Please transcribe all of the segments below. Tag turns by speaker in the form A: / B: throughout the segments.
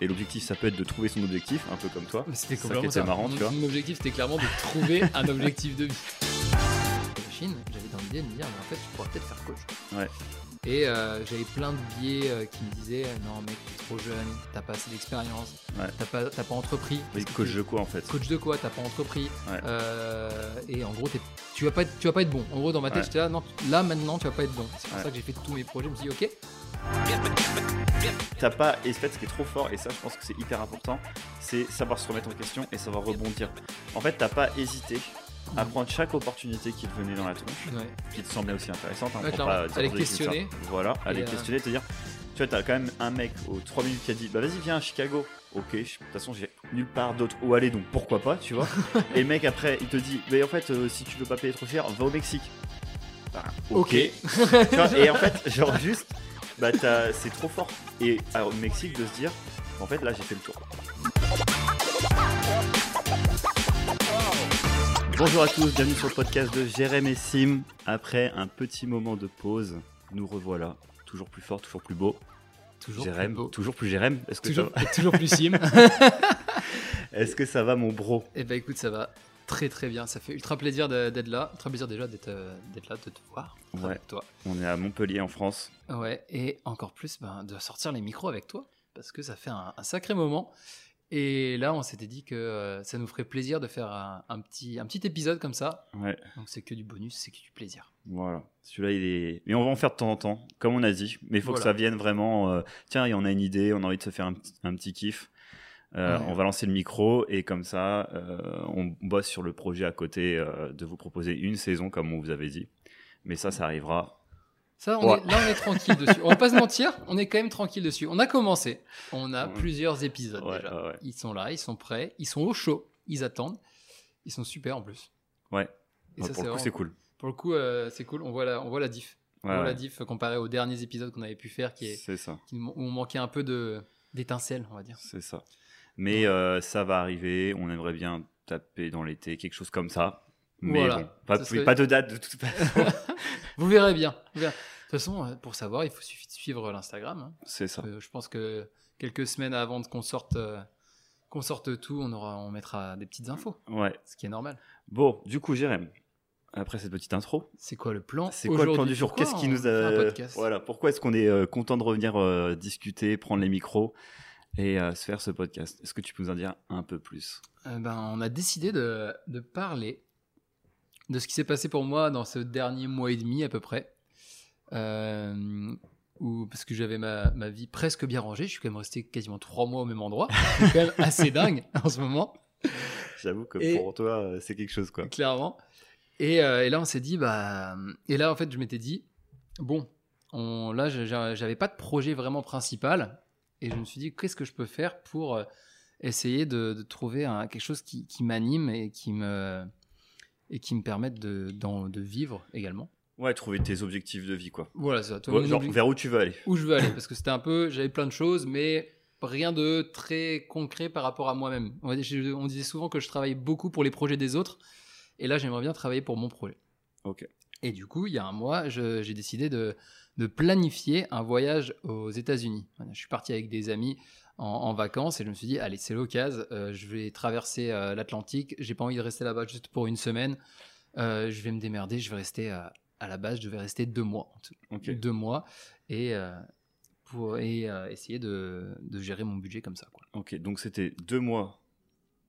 A: Et l'objectif, ça peut être de trouver son objectif, un peu comme toi.
B: C'était complètement ça.
A: marrant,
B: mon,
A: tu vois.
B: mon objectif, c'était clairement de trouver un objectif de vie. Chine, j'avais dans l'idée de me dire, mais en fait, je pourrais peut-être faire coach.
A: Ouais.
B: Et euh, j'avais plein de biais euh, qui me disaient, euh, non mec, t'es trop jeune, t'as pas assez d'expérience,
A: Ouais.
B: t'as pas, t'as pas entrepris.
A: Coach de quoi en fait
B: Coach de quoi T'as pas entrepris.
A: Ouais.
B: Euh, et en gros, tu vas pas être, tu vas pas être bon. En gros, dans ma tête,
A: Ouais.
B: j'étais là, non, là maintenant, tu vas pas être bon. C'est pour ça que j'ai fait tous mes projets. Je me suis dit, ok,
A: T'as pas, et en fait, ce qui est trop fort, et ça, je pense que c'est hyper important, c'est savoir se remettre en question et savoir rebondir. En fait, t'as pas hésité à prendre chaque opportunité qui te venait dans la tronche,
B: ouais.
A: qui te semblait aussi intéressante. hein,
B: Ouais,
A: pour pas comme ça.
B: questionner.
A: Voilà, aller
B: Et, euh,
A: questionner, te dire, tu vois, t'as quand même un mec aux 3 minutes qui a dit, bah vas-y, viens à Chicago. Ok, de toute façon, j'ai nulle part d'autre où aller, donc pourquoi pas, tu vois. et le mec, après, il te dit, mais en fait, euh, si tu veux pas payer trop cher, va au Mexique. Bah,
B: Ok.
A: Tu vois, et en fait, genre juste, bah t'as- c'est trop fort. Et alors, au Mexique, de se dire, en fait, là, j'ai fait le tour. Bonjour à tous, bienvenue sur le podcast de Jérém et Sim. Après un petit moment de pause, nous revoilà, toujours plus fort, toujours plus beau.
B: Toujours
A: Jérém,
B: plus beau.
A: toujours plus Jérém. Est-ce que,
B: Toujours, toujours plus sim.
A: Est-ce que ça va, mon bro?
B: Eh ben écoute, ça va très très bien. Ça fait ultra plaisir d'être là. Ultra plaisir déjà d'être euh, d'être là, de te voir
A: Ouais.
B: avec toi.
A: On est à Montpellier, en France.
B: Ouais, et encore plus ben, de sortir les micros avec toi parce que ça fait un, un sacré moment. Et là, on s'était dit que euh, ça nous ferait plaisir de faire un, un petit, un petit épisode comme ça.
A: Ouais,
B: Donc c'est que du bonus, c'est que du plaisir.
A: voilà. Celui-là, il est. Mais on va en faire de temps en temps, comme on a dit. Mais il faut que ça vienne vraiment. euh, Tiens, en a une idée, on a envie de se faire un, petit- un petit kiff. Euh,
B: Ouais.
A: On va lancer le micro et comme ça, on bosse sur le projet à côté de vous proposer une saison, comme on vous avait dit. Mais ça, ça arrivera.
B: Ça, on
A: Ouais.
B: est, là, on est tranquille dessus. On va pas se mentir, on est quand même tranquille dessus. On a commencé. On a
A: Ouais.
B: plusieurs épisodes
A: Ouais,
B: déjà. Ils sont là, ils sont prêts, ils sont au chaud, ils attendent. Ils sont super en plus.
A: Ouais.
B: Et ça,
A: pour le coup, c'est cool.
B: Pour le coup, euh, c'est cool. On voit la, on voit la diff. On voit la diff comparé aux derniers épisodes qu'on avait pu faire, qui est,
A: C'est ça.
B: qui nous- où on manquait un peu de d'étincelle, on va dire.
A: C'est ça. Mais euh, ça va arriver. On aimerait bien taper dans l'été, quelque chose comme ça. Mais
B: Voilà.
A: bon, pas,
B: Ça serait-
A: pas de date de toute façon.
B: Vous verrez bien. Vous verrez. De toute façon, euh, pour savoir, il faut suffit de suivre l'Instagram. hein.
A: c'est ça.
B: Euh, je pense que quelques semaines avant qu'on sorte, euh, qu'on sorte tout, on aura, on mettra des petites infos,
A: Ouais.
B: ce qui est normal.
A: Bon, du coup, Jérém, après cette petite intro,
B: C'est quoi le plan
A: c'est quoi le plan du jour? Qu'est-ce qui nous a. Voilà, pourquoi est-ce qu'on est euh, content de revenir euh, discuter, prendre les micros et se faire ce podcast? Est-ce que tu peux nous en dire un peu plus?
B: Euh, ben, on a décidé de, de parler de ce qui s'est passé pour moi dans ce dernier mois et demi à peu près. Euh, où, parce que j'avais ma, ma vie presque bien rangée. Je suis quand même resté quasiment trois mois au même endroit. C'est quand même assez dingue en ce moment,
A: J'avoue que
B: Et-
A: pour toi, euh, c'est quelque chose, quoi.
B: clairement. Et, euh, et là, on s'est dit, bah. Et là, en fait, je m'étais dit, bon, on, là, j'avais pas de projet vraiment principal. Et je me suis dit, qu'est-ce que je peux faire pour euh, essayer de, de trouver un- quelque chose qui, qui m'anime et qui me et qui me permette de, vivre également.
A: Ouais, trouver tes objectifs de vie, quoi.
B: Voilà, c'est ça. Toi,
A: Ouais,
B: mon
A: genre,
B: obli-
A: vers où tu veux aller
B: où je veux aller, parce que c'était un peu, j'avais plein de choses, mais rien de très concret par rapport à moi-même. On, disait souvent que je travaillais beaucoup pour les projets des autres, et là, j'aimerais bien travailler pour mon projet.
A: Ok.
B: Et du coup, il y a un mois, j'ai décidé de, de planifier un voyage aux États-Unis. Je suis parti avec des amis en, en vacances et je me suis dit, allez, c'est l'occasion, euh, je vais traverser euh, l'Atlantique. J'ai pas envie de rester là-bas juste pour une semaine. Euh, je vais me démerder, je vais rester à, à la base, je vais rester deux mois. Deux mois et, pour, et essayer de, de gérer mon budget comme ça. Quoi.
A: Ok, donc c'était deux mois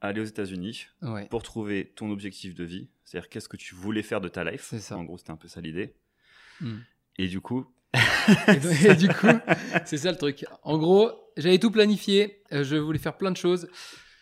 A: à aller aux États-Unis
B: Ouais.
A: pour trouver ton objectif de vie. C'est-à-dire qu'est-ce que tu voulais faire de ta life.
B: Ça.
A: En gros, c'était un peu ça l'idée.
B: Mm.
A: Et du coup,
B: Et, donc- et du coup, c'est ça le truc. En gros, j'avais tout planifié, euh, je voulais faire plein de choses,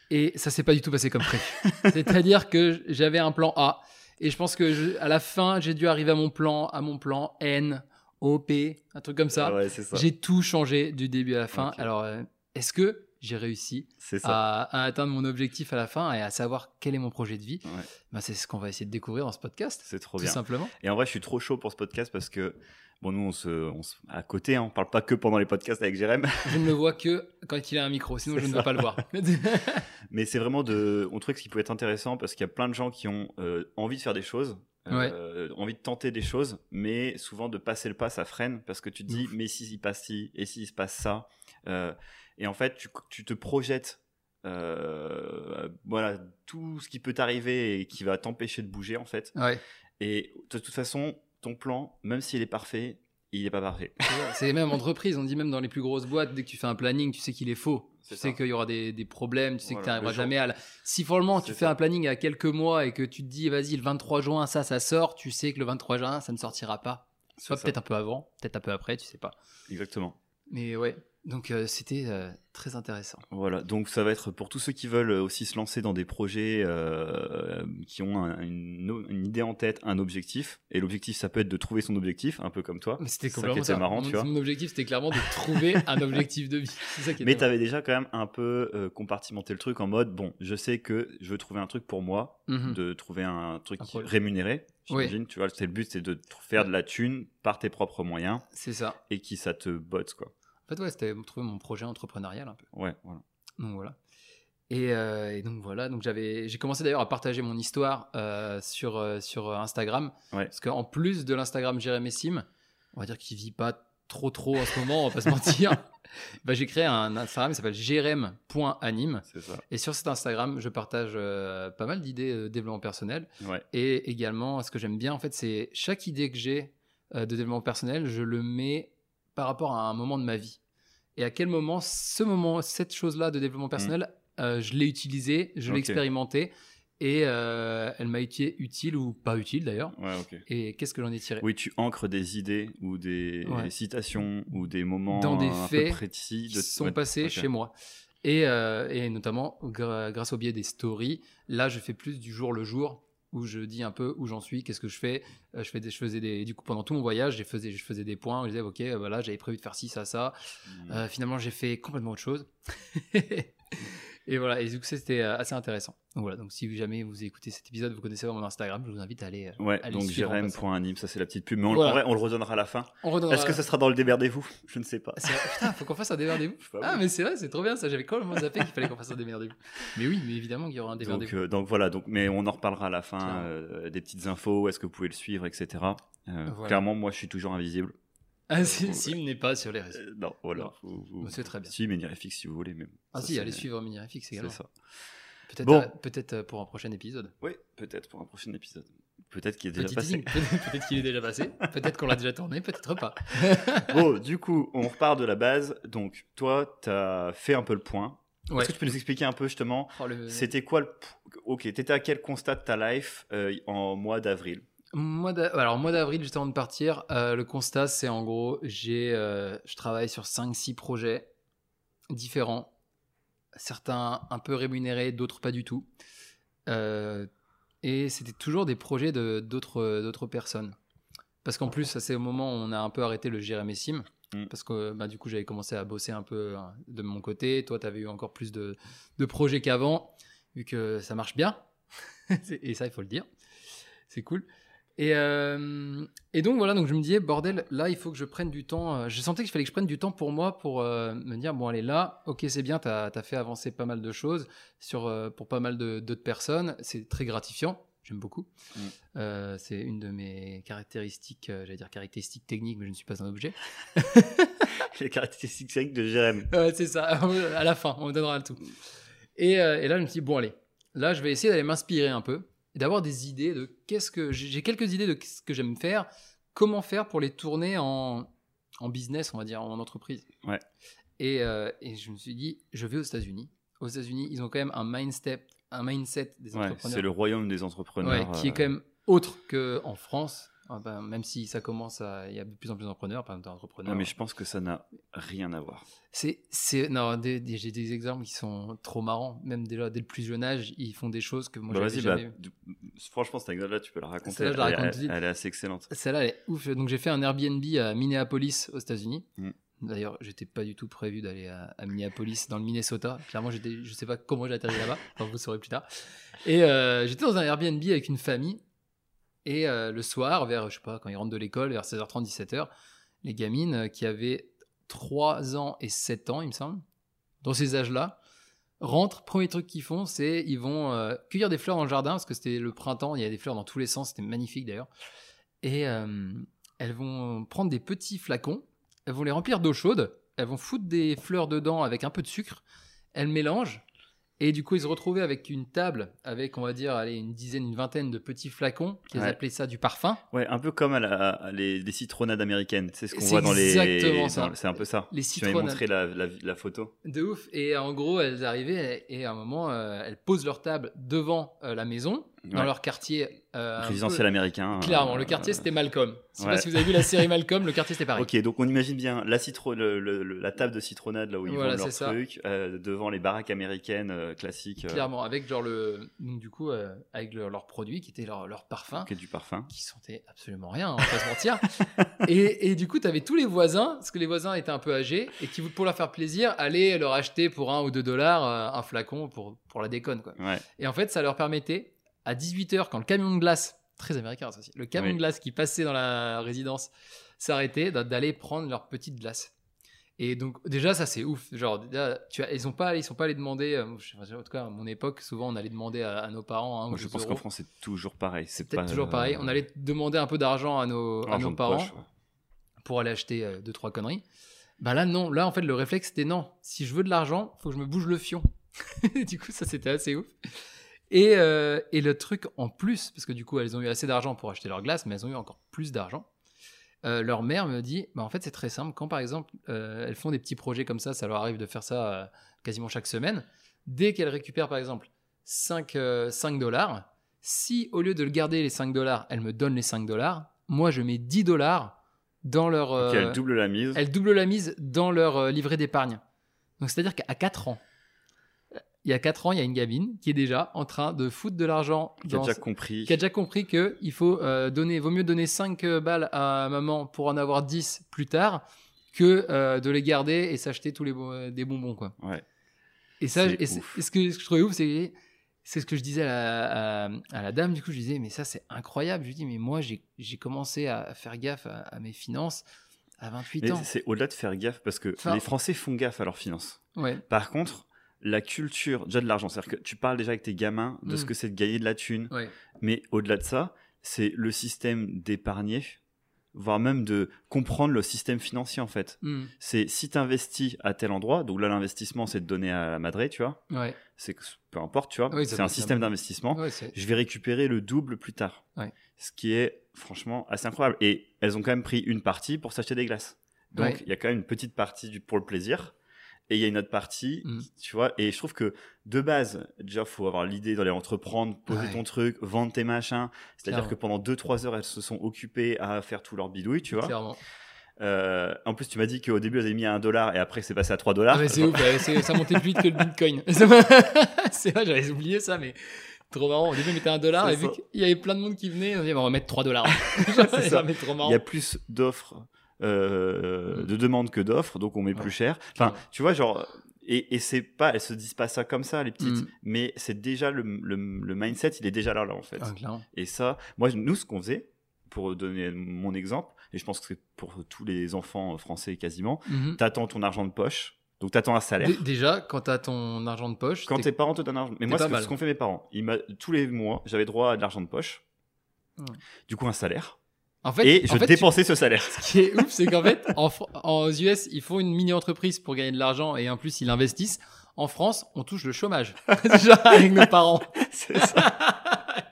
B: et ça s'est pas du tout passé comme prévu. C'est-à-dire que j'avais un plan A, et je pense que je- à la fin, j'ai dû arriver à mon plan, à mon plan N, O, P, un truc comme ça.
A: Ouais, ça.
B: J'ai tout changé du début à la fin. Alors, euh, est-ce que j'ai réussi à, à atteindre mon objectif à la fin et à savoir quel est mon projet de vie
A: Ouais,
B: Ben, C'est ce qu'on va essayer de découvrir dans ce podcast,
A: c'est trop
B: tout
A: bien.
B: simplement.
A: Et en vrai, je suis trop chaud pour ce podcast parce que, bon, nous, on se, on se- à côté, hein, on parle pas que pendant les podcasts avec Jérém,
B: Je ne le vois que quand il a un micro, sinon je ne
A: ça.
B: veux pas le voir.
A: mais c'est vraiment de, on trouvait que ce qui pouvait être intéressant parce qu'il y a plein de gens qui ont euh, envie de faire des choses, euh, envie de tenter des choses, mais souvent de passer le pas, ça freine parce que tu te dis, mais si il passe ci et s'il se passe ça, Euh, et en fait, tu, tu te projettes. euh, voilà tout ce qui peut t'arriver et qui va t'empêcher de bouger en fait
B: Ouais.
A: et de toute façon ton plan même s'il est parfait il n'est pas parfait
B: C'est même entreprise, on dit même dans les plus grosses boîtes, dès que tu fais un planning, tu sais qu'il est faux. Tu sais qu'il y aura des, des problèmes, tu sais que tu n'arriveras jamais à... la- Si franchement tu fais
A: ça.
B: un planning à quelques mois et que tu te dis, vas-y, le 23 juin, ça, ça sort, tu sais que le 23 juin, ça ne sortira pas. Soit peut-être un peu avant, peut-être un peu après, tu sais pas.
A: exactement
B: Mais ouais, donc euh, c'était euh, très intéressant.
A: Voilà, donc ça va être pour tous ceux qui veulent aussi se lancer dans des projets euh, qui ont un- une, une idée en tête, un objectif. Et l'objectif, ça peut être de trouver son objectif, un peu comme toi.
B: Mais c'était
A: ça
B: complètement
A: qui était
B: ça.
A: marrant,
B: mon,
A: tu vois.
B: mon objectif, c'était clairement de trouver un objectif de vie. Ça qui
A: Mais tu avais déjà quand même un peu euh, compartimenté le truc en mode bon, je sais que je veux trouver un truc pour moi,
B: Mhm.
A: de trouver un truc
B: Un
A: rémunéré. J'imagine, tu vois, c'est le but, c'est de faire de la thune par tes propres moyens
B: C'est ça.
A: et qui ça te botte quoi.
B: En fait, ouais, c'était trouver mon projet entrepreneurial un peu.
A: Ouais, voilà.
B: Donc voilà. Et, euh, et donc voilà, donc j'avais, j'ai commencé d'ailleurs à partager mon histoire euh, sur euh, sur Instagram,
A: Ouais.
B: parce qu'en plus de l'Instagram Jérémy Sim, on va dire qu'il vit pas trop trop en ce moment, on va pas se mentir. bah, j'ai créé un Instagram qui s'appelle
A: ça.
B: et sur cet Instagram, je partage pas mal d'idées de développement personnel
A: Ouais.
B: et également ce que j'aime bien en fait, c'est chaque idée que j'ai de développement personnel, je le mets par rapport à un moment de ma vie. Et à quel moment ce moment, cette chose-là de développement personnel, euh, je l'ai utilisée, je l'ai expérimentée et euh, elle m'a été utile ou pas utile d'ailleurs.
A: Ouais.
B: Et qu'est-ce que j'en ai tiré?
A: Oui, tu ancres des idées ou des
B: Ouais.
A: citations ou des moments
B: Dans des
A: un
B: faits
A: peu précis
B: qui
A: de
B: sont
A: ouais,
B: passés chez moi. Et, euh, et notamment grâce au biais des stories, là je fais plus du jour le jour où je dis un peu où j'en suis, qu'est-ce que je fais. Euh, je, fais des, je faisais des, du coup pendant tout mon voyage, je faisais, je faisais des points, je disais ok euh, voilà j'avais prévu de faire ci, ça, ça.
A: Mm.
B: Euh, finalement j'ai fait complètement autre chose. et voilà, et c'était euh, assez intéressant. Donc voilà, donc si jamais vous écoutez cet épisode, vous connaissez mon Instagram, je vous invite à aller. euh,
A: Ouais,
B: à
A: donc jrem.anime, ça c'est la petite pub, mais on,
B: Voilà.
A: en vrai, on le redonnera à la fin. Est-ce que ça sera dans le démerdez-vous Je ne sais pas.
B: Putain, faut qu'on fasse un
A: pas,
B: Ah, mais c'est vrai, c'est trop bien ça. J'avais complètement zappé qu'il fallait qu'on fasse un démerdez-vous. Mais oui, mais évidemment qu'il y aura un
A: Donc,
B: démerdez-vous.
A: euh, donc voilà, donc, mais on en reparlera à la fin, euh, des petites infos, est-ce que vous pouvez le suivre, etc. Euh,
B: Voilà.
A: Clairement, moi je suis toujours invisible.
B: Ah, si, Sim n'est pas sur les réseaux.
A: Euh, non, voilà.
B: Bah, c'est très bien.
A: Si, mais Nirefix si vous voulez. Mais bon,
B: Ah,
A: ça,
B: si,
A: c'est-
B: allez suivre Minirefix
A: C'est
B: également.
A: ça.
B: Peut-être
A: Bon.
B: euh, euh, pour un prochain épisode.
A: Oui, peut-être pour un prochain épisode. Peut-être qu'il est déjà
B: Petit
A: passé.
B: Peut-être qu'il est déjà passé. Peut-être qu'on l'a déjà tourné, peut-être pas.
A: bon, du coup, on repart de la base. Donc, toi, tu as fait un peu le point.
B: Ouais.
A: Est-ce que tu peux nous expliquer un peu justement
B: Oh, le-
A: C'était quoi le. Ok, t'étais à quel constat de ta life euh, en mois d'avril?
B: Mois Alors, mois d'avril, juste avant de partir, euh, le constat, c'est en gros, j'ai, euh, je travaille sur 5-6 projets différents. Certains un peu rémunérés, d'autres pas du tout. Euh, et c'était toujours des projets de, d'autres, d'autres personnes. Parce qu'en plus, ça, c'est au moment où on a un peu arrêté le Jérémy Sim.
A: Mm.
B: Parce que bah, du coup, j'avais commencé à bosser un peu hein, de mon côté. Toi, tu avais eu encore plus de, de projets qu'avant, vu que ça marche bien. et ça, il faut le dire. C'est cool. Et, euh, et donc voilà, donc je me disais, bordel, là, il faut que je prenne du temps. euh, Je sentais qu'il fallait que je prenne du temps pour moi, pour euh, me dire, bon, allez, là, ok, c'est bien, tu as, fait avancer pas mal de choses sur, euh, pour pas mal d'autres personnes. C'est très gratifiant, j'aime beaucoup.
A: Mm.
B: C'est une de mes caractéristiques, j'allais dire caractéristiques techniques, mais je ne suis pas un objet.
A: Les caractéristiques techniques de Jérém.
B: Ouais, c'est ça, à la fin, on me donnera le tout. Et, et là, je me suis dit, bon, allez, là, je vais essayer d'aller m'inspirer un peu et d'avoir des idées de qu'est-ce que. J'ai quelques idées de ce que j'aime faire, comment faire pour les tourner en, en business, on va dire, en entreprise.
A: Ouais.
B: Et, euh, et je me suis dit, je vais aux États-Unis. Aux États-Unis, ils ont quand même un mindset, un mindset des
A: Ouais,
B: entrepreneurs
A: c'est le royaume des entrepreneurs.
B: ouais, qui est
A: euh,
B: quand même autre qu'en France. Ah ben, même si ça commence à. Il y a de plus en plus d'entrepreneurs, par exemple, d'entrepreneurs.
A: mais je pense que ça n'a rien à voir.
B: C'est, c'est, non, j'ai des exemples qui sont trop marrants. Même déjà, dès le plus jeune âge, ils font des choses que moi,
A: Bah,
B: j'avais
A: vas-y,
B: jamais
A: bah, franchement, cette anecdote-là, tu peux la raconter.
B: Celle-là, je la
A: elle,
B: raconte
A: elle- elle est assez excellente.
B: Celle-là, elle est ouf. Donc, j'ai fait un Airbnb à Minneapolis, aux États-Unis.
A: Mm.
B: D'ailleurs, j'étais pas du tout prévu d'aller à, à Minneapolis, dans le Minnesota. Clairement, j'étais, je sais pas comment j'ai atterri là-bas. Enfin, vous le saurez plus tard. Et euh, j'étais dans un Airbnb avec une famille. Et euh, le soir, vers, je sais pas, quand ils rentrent de l'école, vers 16h30, 17h, les gamines euh, qui avaient 3 ans et 7 ans, il me semble, dans ces âges-là, rentrent. Premier truc qu'ils font, c'est ils vont euh, cueillir des fleurs dans le jardin, parce que c'était le printemps, il y a des fleurs dans tous les sens, c'était magnifique d'ailleurs. Et euh, elles vont prendre des petits flacons, elles vont les remplir d'eau chaude, elles vont foutre des fleurs dedans avec un peu de sucre, elles mélangent, et du coup, ils se retrouvaient avec une table, avec, on va dire, allez, une dizaine, une vingtaine de petits flacons, qu'ils
A: Ouais.
B: appelaient ça du parfum.
A: Ouais, un peu comme à la- à les, les citronnades américaines. C'est ce qu'on voit dans les.
B: exactement ça.
A: C'est un peu ça.
B: Les
A: Tu m'avais
B: citronnades.
A: montré la, la, la photo.
B: De ouf. Et en gros, elles arrivaient, et à un moment, euh, elles posent leur table devant euh, la maison, dans
A: Ouais.
B: leur quartier. euh,
A: Résidentiel
B: peu-
A: américain.
B: Clairement,
A: euh,
B: le quartier, c'était Malcolm. Je sais
A: ouais.
B: pas si vous avez vu la série Malcolm, le quartier, c'était pareil.
A: Ok, donc on imagine bien la, citro le- le- le- la table de citronnade là où ils
B: Voilà,
A: vendent leurs trucs, euh, devant les baraques américaines euh, classiques,
B: Clairement, avec genre le. du coup, avec le- leurs produits qui étaient leur, leur parfum.
A: qui est du parfum.
B: qui sentait absolument rien, on va pas se mentir. et, et du coup, tu avais tous les voisins, parce que les voisins étaient un peu âgés, et qui, pour leur faire plaisir, allaient leur acheter pour un ou deux dollars un flacon pour, pour la déconne. Quoi.
A: Ouais,
B: Et en fait, ça leur permettait, à 18h, quand le camion de glace, très américain ça aussi, le camion
A: Oui.
B: de glace qui passait dans la résidence s'arrêtait, d'a- d'aller prendre leur petite glace. Et donc déjà ça c'est ouf, genre déjà, tu as, ils ont pas, ils sont pas allés demander, euh, je sais pas, en tout cas à mon époque souvent on allait demander à, à nos parents. ou
A: Moi, je pense qu'en France c'est toujours pareil. C'est
B: Peut-être toujours
A: euh,
B: pareil. On allait demander un peu d'argent à nos, à parents
A: poche, ouais.
B: pour aller acheter euh, deux trois conneries. Bah là non, là en fait le réflexe c'était non. Si je veux de l'argent, faut que je me bouge le fion. du coup ça c'était assez ouf. Et, euh, et le truc en plus, parce que du coup elles ont eu assez d'argent pour acheter leur glace, mais elles ont eu encore plus d'argent. Euh, leur mère me dit, bah en fait c'est très simple. Quand par exemple euh, elles font des petits projets comme ça, ça leur arrive de faire ça quasiment chaque semaine. Dès qu'elles récupèrent par exemple 5, euh, 5 dollars, si au lieu de le garder les 5 dollars, elles me donnent les 5 dollars, moi je mets 10 dollars dans leur...
A: Ok,
B: euh,
A: elle double la mise.
B: elles doublent la mise dans leur livret d'épargne. Donc c'est-à-dire qu'à 4 ans, il y a 4 ans, il y a une gamine qui est déjà en train de foutre de l'argent
A: Qui a déjà compris.
B: qui a déjà compris que il faut euh, donner, vaut mieux donner 5 balles à maman pour en avoir 10 plus tard que euh, de les garder et s'acheter tous les des bonbons quoi.
A: Ouais.
B: Et ça, et ce que, ce que je trouvais ouf, c'est c'est ce que je disais à la, à, à la dame. Du coup, je disais mais ça c'est incroyable. Je lui dis mais moi j'ai j'ai commencé à faire gaffe à, à mes finances à 28
A: Mais
B: ans.
A: c'est au-delà de faire gaffe parce que
B: Enfin-
A: les Français font gaffe à leurs finances.
B: Ouais.
A: Par contre, la culture, déjà de l'argent, c'est-à-dire que tu parles déjà avec tes gamins de ce
B: Mm.
A: que c'est de gagner de la thune, mais au-delà de ça, c'est le système d'épargner, voire même de comprendre le système financier en fait.
B: Hmm.
A: C'est si tu investis à tel endroit, donc là l'investissement c'est de donner à la madré, tu vois,
B: Ouais.
A: c'est peu importe, tu vois,
B: Oui,
A: c'est un système d'investissement.
B: Ouais,
A: Je vais récupérer le double plus tard.
B: Ouais.
A: Ce qui est franchement assez incroyable. Et elles ont quand même pris une partie pour s'acheter des glaces. Donc il y a quand même une petite partie du, pour le plaisir. Et il y a une autre partie,
B: Mm.
A: tu vois. Et je trouve que de base, déjà, faut avoir l'idée d'aller entreprendre, poser
B: Ouais.
A: ton truc, vendre tes machins. C'est-à-dire que pendant 2-3 heures, elles se sont occupées à faire tout leur bidouille, tu vois.
B: Clairement.
A: Euh, en plus, tu m'as dit qu'au début, elles avaient mis à 1 dollar et après, c'est passé à 3 dollars.
B: Ah, mais c'est ouf, ça montait plus vite que le bitcoin. c'est vrai, j'avais oublié ça, mais trop marrant. Au début, on mettait un dollar et vu qu'il y avait plein de monde qui venait, on bon, on va mettre 3 dollars.
A: C'est
B: trop marrant.
A: Il y a plus d'offres, euh,
B: Mm.
A: de demandes que d'offres, donc on met
B: Ouais.
A: plus cher. Enfin, tu vois, genre, et, et c'est pas, elles se disent pas ça comme ça, les petites,
B: Mm.
A: mais c'est déjà le, le, le mindset, il est déjà là, là, en fait.
B: Ah.
A: Et ça, moi, nous, ce qu'on faisait, pour donner mon exemple, et je pense que c'est pour tous les enfants français quasiment,
B: Mhm.
A: t'attends ton argent de poche, donc t'attends un salaire.
B: Dé- Déjà, quand t'as ton argent de poche,
A: Quand
B: t'es-
A: parents te donnent un argent. Mais moi,
B: pas
A: ce qu'ont fait mes parents, ils tous les mois, j'avais droit à de l'argent de poche.
B: Ouais.
A: Du coup, un salaire.
B: En fait,
A: et je
B: en fait, tu-
A: dépensais ce salaire.
B: Ce qui est ouf, c'est qu'en fait, en, en US, ils font une mini-entreprise pour gagner de l'argent et en plus, ils investissent. En France, on touche le chômage. Déjà, avec nos parents.
A: C'est ça.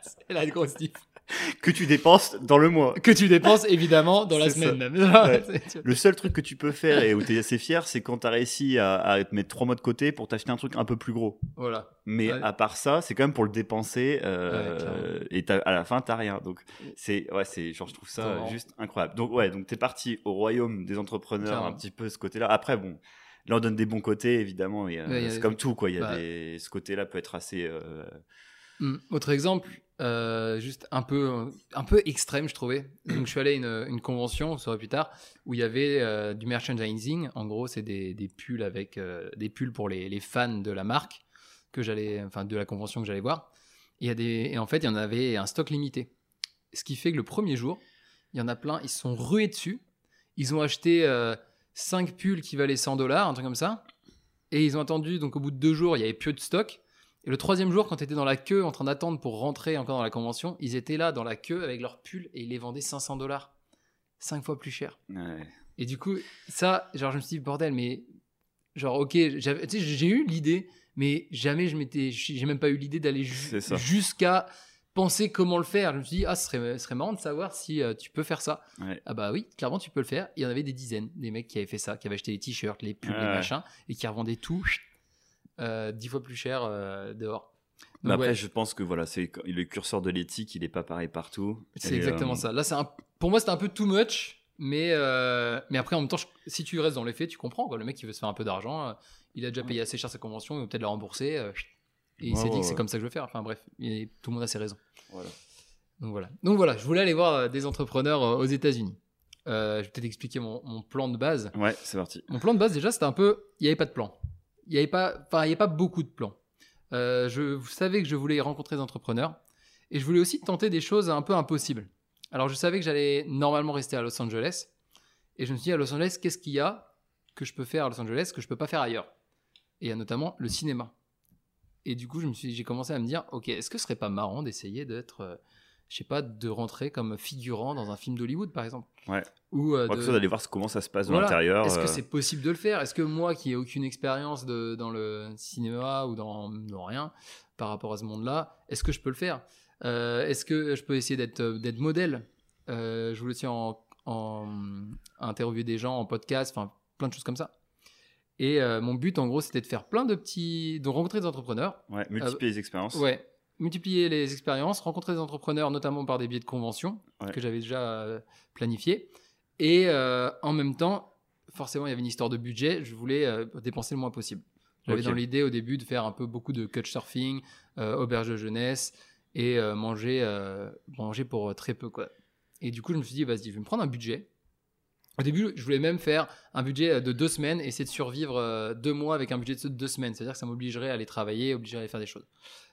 B: c'est la grosse diff.
A: que tu dépenses dans le mois.
B: Que tu dépenses, évidemment, dans la semaine même.
A: Ouais. Le seul truc que tu peux faire et où tu es assez fier, c'est quand tu as réussi à, à te mettre trois mois de côté pour t'acheter un truc un peu plus gros.
B: Voilà.
A: Mais
B: Ouais.
A: à part ça, c'est quand même pour le dépenser euh,
B: Ouais,
A: et à la fin, t'as rien. Donc, c'est, ouais, c'est, genre, je trouve ça juste incroyable. Donc, ouais, donc t'es parti au royaume des entrepreneurs,
B: Clairement.
A: un petit peu ce côté-là. Après, bon, là, on donne des bons côtés, évidemment. Euh, c'est comme tout, quoi. Il y a
B: bah.
A: des, ce côté-là peut être assez. euh,
B: Hmm. Autre exemple, euh, juste un peu, un peu extrême, je trouvais. Donc, je suis allé à une, une convention, on saura plus tard, où il y avait euh, du merchandising. En gros, c'est des, des pulls avec euh, des pulls pour les, les fans de la marque que j'allais, enfin de la convention que j'allais voir. Et, y a des, et en fait, il y en avait un stock limité. Ce qui fait que le premier jour, il y en a plein, ils se sont rués dessus. Ils ont acheté 5 pulls qui valaient 100 dollars, un truc comme ça. Et ils ont attendu, donc au bout de deux jours, il y avait plus de stock. Et le troisième jour, quand tu étais dans la queue en train d'attendre pour rentrer encore dans la convention, ils étaient là dans la queue avec leurs pulls et ils les vendaient 500 dollars. 5 fois plus cher.
A: ouais.
B: Et du coup, ça, genre, je me suis dit, bordel, mais genre, ok, j'ai eu l'idée, mais jamais je m'étais, j'ai même pas eu l'idée d'aller ju- jusqu'à penser comment le faire. Je me suis dit, ah, ce serait, ce serait marrant de savoir si euh, tu peux faire ça.
A: Ouais.
B: Ah bah oui, clairement, tu peux le faire. Il y en avait des dizaines, des mecs qui avaient fait ça, qui avaient acheté les t-shirts, les pulls,
A: Ouais,
B: les machins, et qui revendaient tout dix fois plus cher euh, dehors.
A: Mais après,
B: ouais,
A: je pense que voilà, c'est le curseur de l'éthique, il est pas pareil partout.
B: c'est
A: Et,
B: exactement
A: euh,
B: ça. Là, c'est un, pour moi, c'était un peu too much. Mais, euh, mais après, en même temps, je- si tu restes dans les faits, tu comprends. Quoi. Le mec, il veut se faire un peu d'argent. euh, il a déjà payé assez cher sa convention. Il veut peut-être la rembourser. euh, et il
A: Ouais,
B: s'est dit que c'est comme ça que je veux faire. Enfin bref, tout le monde a ses raisons.
A: Voilà.
B: Donc voilà. Donc voilà, je voulais aller voir euh, des entrepreneurs euh, aux États-Unis. Euh, je vais peut-être expliquer mon, mon plan de base.
A: Ouais, c'est parti.
B: Mon plan de base, déjà, c'était un peu. Il n'y avait pas de plan. Il n'y avait, pas... enfin, il pas beaucoup de plans. Euh, je savais que je voulais rencontrer des entrepreneurs. Et je voulais aussi tenter des choses un peu impossibles. Alors, je savais que j'allais normalement rester à Los Angeles. Et je me suis dit, à Los Angeles, qu'est-ce qu'il y a que je peux faire à Los Angeles que je peux pas faire ailleurs? Et il y a notamment le cinéma. Et du coup, je me suis, j'ai commencé à me dire, ok, est-ce que ce serait pas marrant d'essayer d'être, euh, je sais pas, de rentrer comme figurant dans un film d'Hollywood, par exemple
A: Ouais.
B: Ou euh,
A: Quelque
B: de-
A: d'aller voir comment ça se passe de
B: Voilà.
A: l'intérieur.
B: Est-ce
A: euh,
B: que c'est possible de le faire? Est-ce que moi, qui ai aucune expérience de- dans le cinéma ou dans, dans rien par rapport à ce monde-là, est-ce que je peux le faire? Euh, Est-ce que je peux essayer d'être euh, modèle? Euh, Je voulais aussi en, en interviewer des gens en podcast, enfin plein de choses comme ça. Et euh, mon but, en gros, c'était de faire plein de petits, de rencontrer des entrepreneurs.
A: Ouais, multiplier les expériences.
B: euh, Ouais, multiplier les expériences, rencontrer des entrepreneurs, notamment par des biais de conventions
A: Ouais.
B: que j'avais déjà euh, planifié. Et euh, en même temps, forcément, il y avait une histoire de budget. Je voulais euh, dépenser le moins possible. J'avais dans l'idée au début de faire un peu beaucoup de couchsurfing, euh, auberge de jeunesse et manger, manger pour très peu. Quoi. Et du coup, je me suis dit, vas-y, je vais me prendre un budget. Au début, je voulais même faire un budget euh, de deux semaines, essayer de survivre euh, deux mois avec un budget de deux semaines. C'est-à-dire que ça m'obligerait à aller travailler, obligerait à aller faire des choses.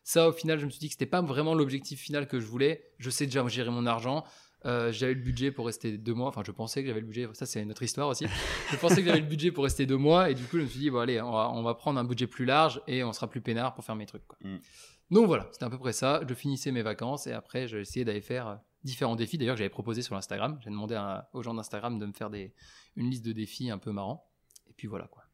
B: Ça, au final, je me suis dit que c'était pas vraiment l'objectif final que je voulais. Je sais déjà gérer mon argent. Euh, j'avais le budget pour rester deux mois. Enfin, je pensais que j'avais le budget. Ça, c'est une autre histoire aussi. je pensais que j'avais le budget pour rester deux mois. Et du coup, je me suis dit, bon, allez, on va, on va prendre un budget plus large et on sera plus peinard pour faire mes trucs. quoi.
A: Mm.
B: Donc voilà, c'était à peu près ça. Je finissais mes vacances et après, j'ai essayé d'aller faire différents défis. D'ailleurs, j'avais proposé sur Instagram. J'ai demandé à- aux gens d'Instagram de me faire des, une liste de défis un peu marrants. Et puis voilà, quoi.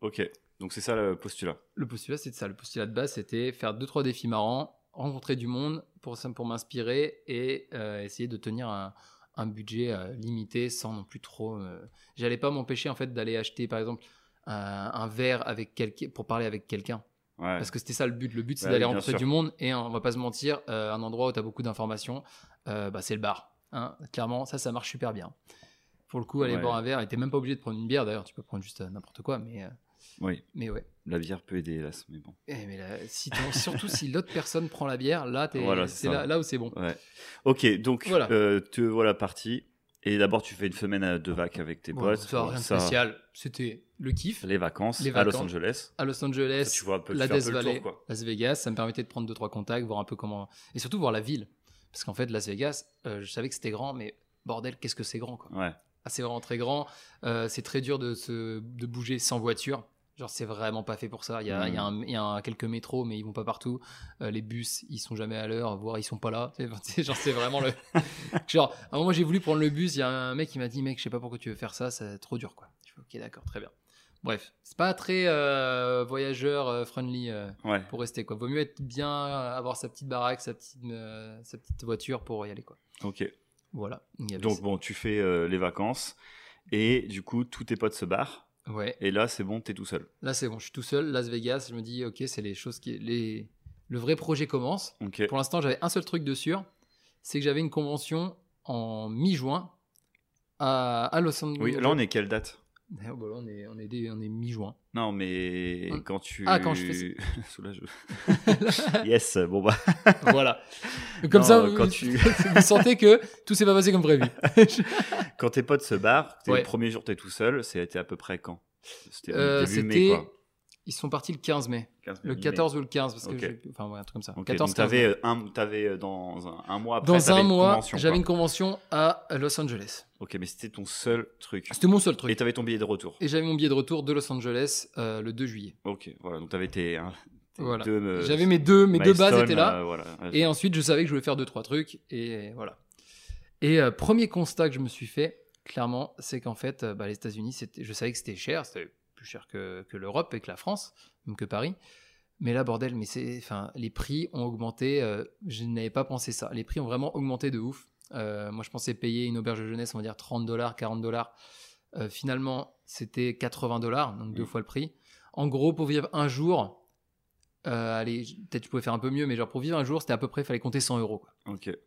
A: Ok, donc c'est ça le postulat.
B: Le postulat, c'était ça. Le postulat de base, c'était faire deux, trois défis marrants, rencontrer du monde pour, pour m'inspirer et euh, essayer de tenir un, un budget euh, limité sans non plus trop. euh, J'allais pas m'empêcher en fait d'aller acheter par exemple un, un verre avec quelqu'un pour parler avec quelqu'un.
A: Ouais.
B: Parce que c'était ça le but. Le but, c'est
A: Bah
B: d'aller rencontrer
A: sûr.
B: du monde et on va pas se mentir, euh, un endroit où tu as beaucoup d'informations, euh, bah, c'est le bar. hein. Clairement, ça, ça marche super bien. Pour le coup, aller
A: Ouais.
B: boire un verre, et t'es même pas obligé de prendre une bière d'ailleurs, tu peux prendre juste euh, n'importe quoi, mais,
A: Oui,
B: mais ouais.
A: la bière peut aider, hélas, mais bon.
B: Eh, mais là, si t'en- surtout si l'autre personne prend la bière, là,
A: Voilà, c'est
B: là, là où c'est bon.
A: Ok, donc
B: Voilà.
A: te voilà parti. Et d'abord, tu fais une semaine de vac avec tes
B: Bon,
A: potes.
B: ça, rien de
A: ça,
B: spécial. C'était le kiff.
A: Les vacances,
B: Les
A: à Los. Angeles.
B: À Los Angeles,
A: Ça, tu vois un peu,
B: la Death
A: tour,
B: Valley. Las Vegas, ça me permettait de prendre deux trois contacts, voir un peu comment et surtout voir la ville. Parce qu'en fait, Las Vegas, euh, je savais que c'était grand, mais bordel, qu'est-ce que c'est grand quoi.
A: Ouais.
B: Ah, c'est vraiment très grand. Euh, c'est très dur de se de bouger sans voiture. Genre, c'est vraiment pas fait pour ça. Il y a, il y a, un- il y a un- quelques métros, mais ils vont pas partout. Euh, les bus, ils sont jamais à l'heure, voire ils sont pas là. C'est- genre, c'est vraiment le. genre, à un moment, j'ai voulu prendre le bus. Il y a un mec qui m'a dit, mec, je sais pas pourquoi tu veux faire ça, c'est trop dur, quoi. Je fais, ok, d'accord, très bien. Bref, c'est pas très euh, voyageur euh, friendly euh,
A: Ouais.
B: pour rester, quoi. Vaut mieux être bien, avoir sa petite baraque, sa petite, sa petite voiture pour y aller, quoi.
A: Ok.
B: Voilà.
A: Donc
B: ça.
A: bon, tu fais les vacances. Et du coup, tous tes potes se barrent.
B: Ouais.
A: Et là, c'est bon, t'es tout seul.
B: Là, c'est bon, je suis tout seul. Las Vegas, je me dis, ok, c'est les choses qui. Les... Le vrai projet commence.
A: Ok.
B: Pour l'instant, j'avais un seul truc de sûr c'est que j'avais une convention en mi-juin à, à Los Angeles.
A: Oui, là, on est quelle date?
B: Ah, bah on est, on est, on est mi-juin.
A: Non, mais
B: On-
A: quand tu.
B: Ah, quand je fais
A: Soulage. yes, bon bah.
B: voilà. Comme
A: Non,
B: ça,
A: euh,
B: vous,
A: quand tu-
B: vous sentez que tout s'est pas passé comme prévu.
A: Quand tes potes se barrent,
B: Ouais.
A: le premier jour, t'es tout seul, c'était à peu près quand? C'était
B: Euh,
A: début mai, quoi.
B: Ils sont partis le 15 mai.
A: 15 mai,
B: Le
A: mi-mai.
B: 14 ou le 15, parce que Enfin, ouais, un truc comme ça.
A: Ok,
B: 14,
A: donc
B: 15 mai.
A: t'avais euh, un, t'avais euh, dans un, un mois après.
B: Dans un
A: une
B: mois,
A: convention,
B: j'avais une convention à Los Angeles.
A: Ok, mais c'était ton seul truc.
B: C'était mon seul truc.
A: Et t'avais ton billet de retour.
B: Et j'avais mon billet de retour de Los Angeles euh, le 2 juillet.
A: Ok, voilà, donc t'avais tes, hein, tes
B: Voilà.
A: deux. euh,
B: J'avais mes deux, mes deux bases étaient là.
A: euh, voilà.
B: Et ensuite, je savais que je voulais faire deux, trois trucs. Et voilà. Et premier constat que je me suis fait, clairement, c'est qu'en fait, bah, les États-Unis, je savais que c'était cher, c'était plus cher que, que l'Europe et que la France, même que Paris. Mais là, bordel, mais c'est, enfin, les prix ont augmenté. euh, je n'avais pas pensé ça. Les prix ont vraiment augmenté de ouf. Euh, moi, je pensais payer une auberge de jeunesse, on va dire 30 dollars, 40 dollars. Euh, finalement, c'était 80 dollars, donc deux fois le prix. En gros, pour vivre un jour, allez, peut-être je pouvais faire un peu mieux, mais genre pour vivre un jour, c'était à peu près, il fallait compter 100 euros. quoi.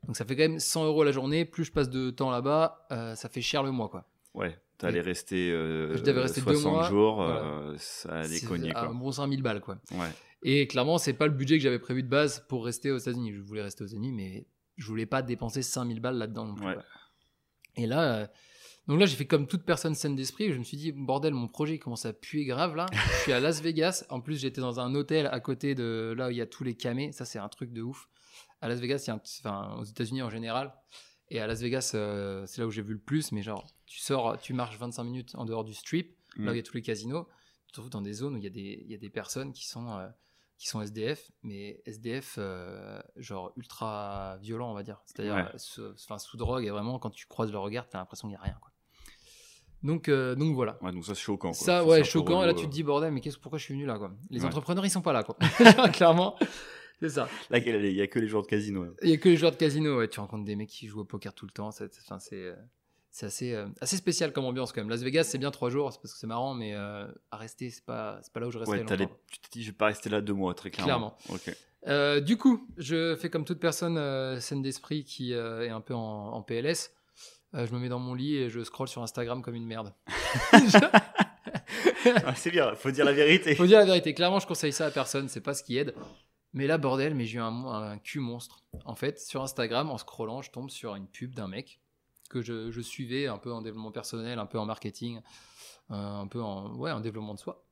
B: Donc ça fait quand même 100 euros la journée. Plus je passe de temps là-bas, ça fait cher le mois, quoi.
A: Ouais. Rester, euh,
B: Je devais rester deux
A: 60
B: mois,
A: jours,
B: voilà.
A: euh, ça allait cogner
B: un
A: quoi.
B: bon 5000 balles, quoi.
A: Ouais.
B: Et clairement, c'est pas le budget que j'avais prévu de base pour rester aux États-Unis. Je voulais rester aux États-Unis, mais je voulais pas dépenser 5000 balles là-dedans non plus.
A: Ouais.
B: Et là, euh, donc là, j'ai fait comme toute personne saine d'esprit. Je me suis dit, bordel, mon projet commence à puer grave là. je suis à Las Vegas. En plus, j'étais dans un hôtel à côté de là où il y a tous les camés. Ça, c'est un truc de ouf. À Las Vegas, il y a un- enfin, aux États-Unis en général. Et à Las Vegas, euh, c'est là où j'ai vu le plus. Mais genre, tu sors, tu marches 25 minutes en dehors du strip, là où il y a tous les casinos. Tu te retrouves dans des zones où il y a des, il y a des personnes qui sont, euh, qui sont SDF, mais SDF, euh, genre ultra violent, on va dire. C'est-à-dire
A: Ouais.
B: euh, sous, sous drogue, et vraiment, quand tu croises le regard, tu as l'impression qu'il n'y a rien. Quoi. Donc, euh, donc voilà.
A: Ouais, donc ça c'est choquant. Quoi.
B: Ça, ouais, choquant. Et là, tu te dis, bordel, mais qu'est-ce, pourquoi je suis venu là quoi? Les
A: Ouais.
B: entrepreneurs, ils sont pas là. quoi. Clairement, c'est ça.
A: Là, il y a que les joueurs de casino.
B: Il y a que les joueurs de casino, ouais. Tu rencontres des mecs qui jouent au poker tout le temps. C'est, c'est, c'est assez, euh, assez spécial comme ambiance quand même. Las Vegas, c'est bien trois jours, c'est parce que c'est marrant, mais euh, à rester, c'est pas, pas là où je resterai
A: Ouais,
B: longtemps.
A: tu t'es dit, je vais pas rester là deux mois, très clairement.
B: Euh, du coup, je fais comme toute personne saine d'esprit qui est un peu en, en PLS. Je me mets dans mon lit et je scrolle sur Instagram comme une merde.
A: Ah, c'est bien, faut dire la vérité.
B: Faut dire la vérité. Clairement, je conseille ça à personne. C'est pas ce qui aide. Mais là, bordel, mais j'ai eu un, un cul monstre. En fait, sur Instagram, en scrollant, je tombe sur une pub d'un mec que je, je suivais un peu en développement personnel, un peu en marketing, euh, un peu en, ouais, en développement de soi.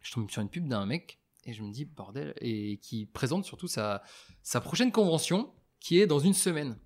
B: Je tombe sur une pub d'un mec et je me dis, bordel, et qui présente surtout sa, sa prochaine convention qui est dans une semaine.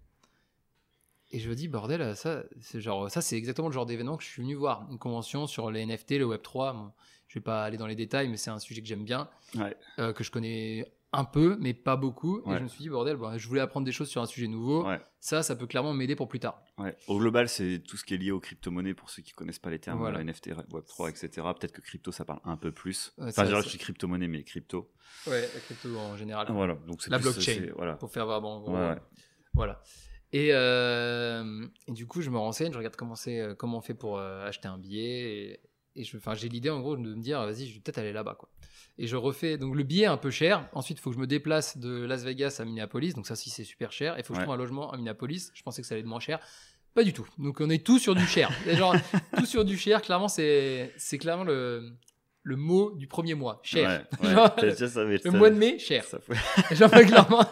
B: Et je me dis, bordel, ça, c'est genre, ça, c'est exactement le genre d'événement que je suis venu voir. Une convention sur les NFT, le Web3. Bon, je vais pas aller dans les détails, mais c'est un sujet que j'aime bien,
A: Ouais.
B: euh, que je connais un peu, mais pas beaucoup. Et je me suis dit, bordel, bon, je voulais apprendre des choses sur un sujet nouveau.
A: Ouais.
B: Ça, ça peut clairement m'aider pour plus tard.
A: Ouais. Au global, c'est tout ce qui est lié aux crypto-monnaies pour ceux qui connaissent pas les termes,
B: Voilà.
A: NFT, Web3, etc. Peut-être que crypto, ça parle un peu plus. Enfin, je dis crypto-monnaie, mais crypto.
B: Ouais, la crypto en général.
A: Voilà. Donc
B: La
A: plus-
B: blockchain.
A: Voilà.
B: Pour faire vraiment.
A: ouais.
B: Voilà. Et, euh, et du coup, je me renseigne, je regarde comment, c'est, comment on fait pour euh, acheter un billet. Et, et j'ai l'idée en gros de me dire, vas-y, je vais peut-être aller là-bas. Quoi. Et je refais. Donc le billet est un peu cher. Ensuite, il faut que je me déplace de Las Vegas à Minneapolis. Donc ça, si c'est super cher. Il faut que
A: Ouais.
B: je trouve un logement à Minneapolis. Je pensais que ça allait être moins cher. Pas du tout. Donc on est tout sur du cher. Et genre, tout sur du cher, clairement, c'est, c'est clairement le, le mot du premier mois. Cher.
A: Ouais, ouais.
B: Genre, le
A: ça-
B: mois de mai, cher.
A: ça fait-
B: Genre, clairement.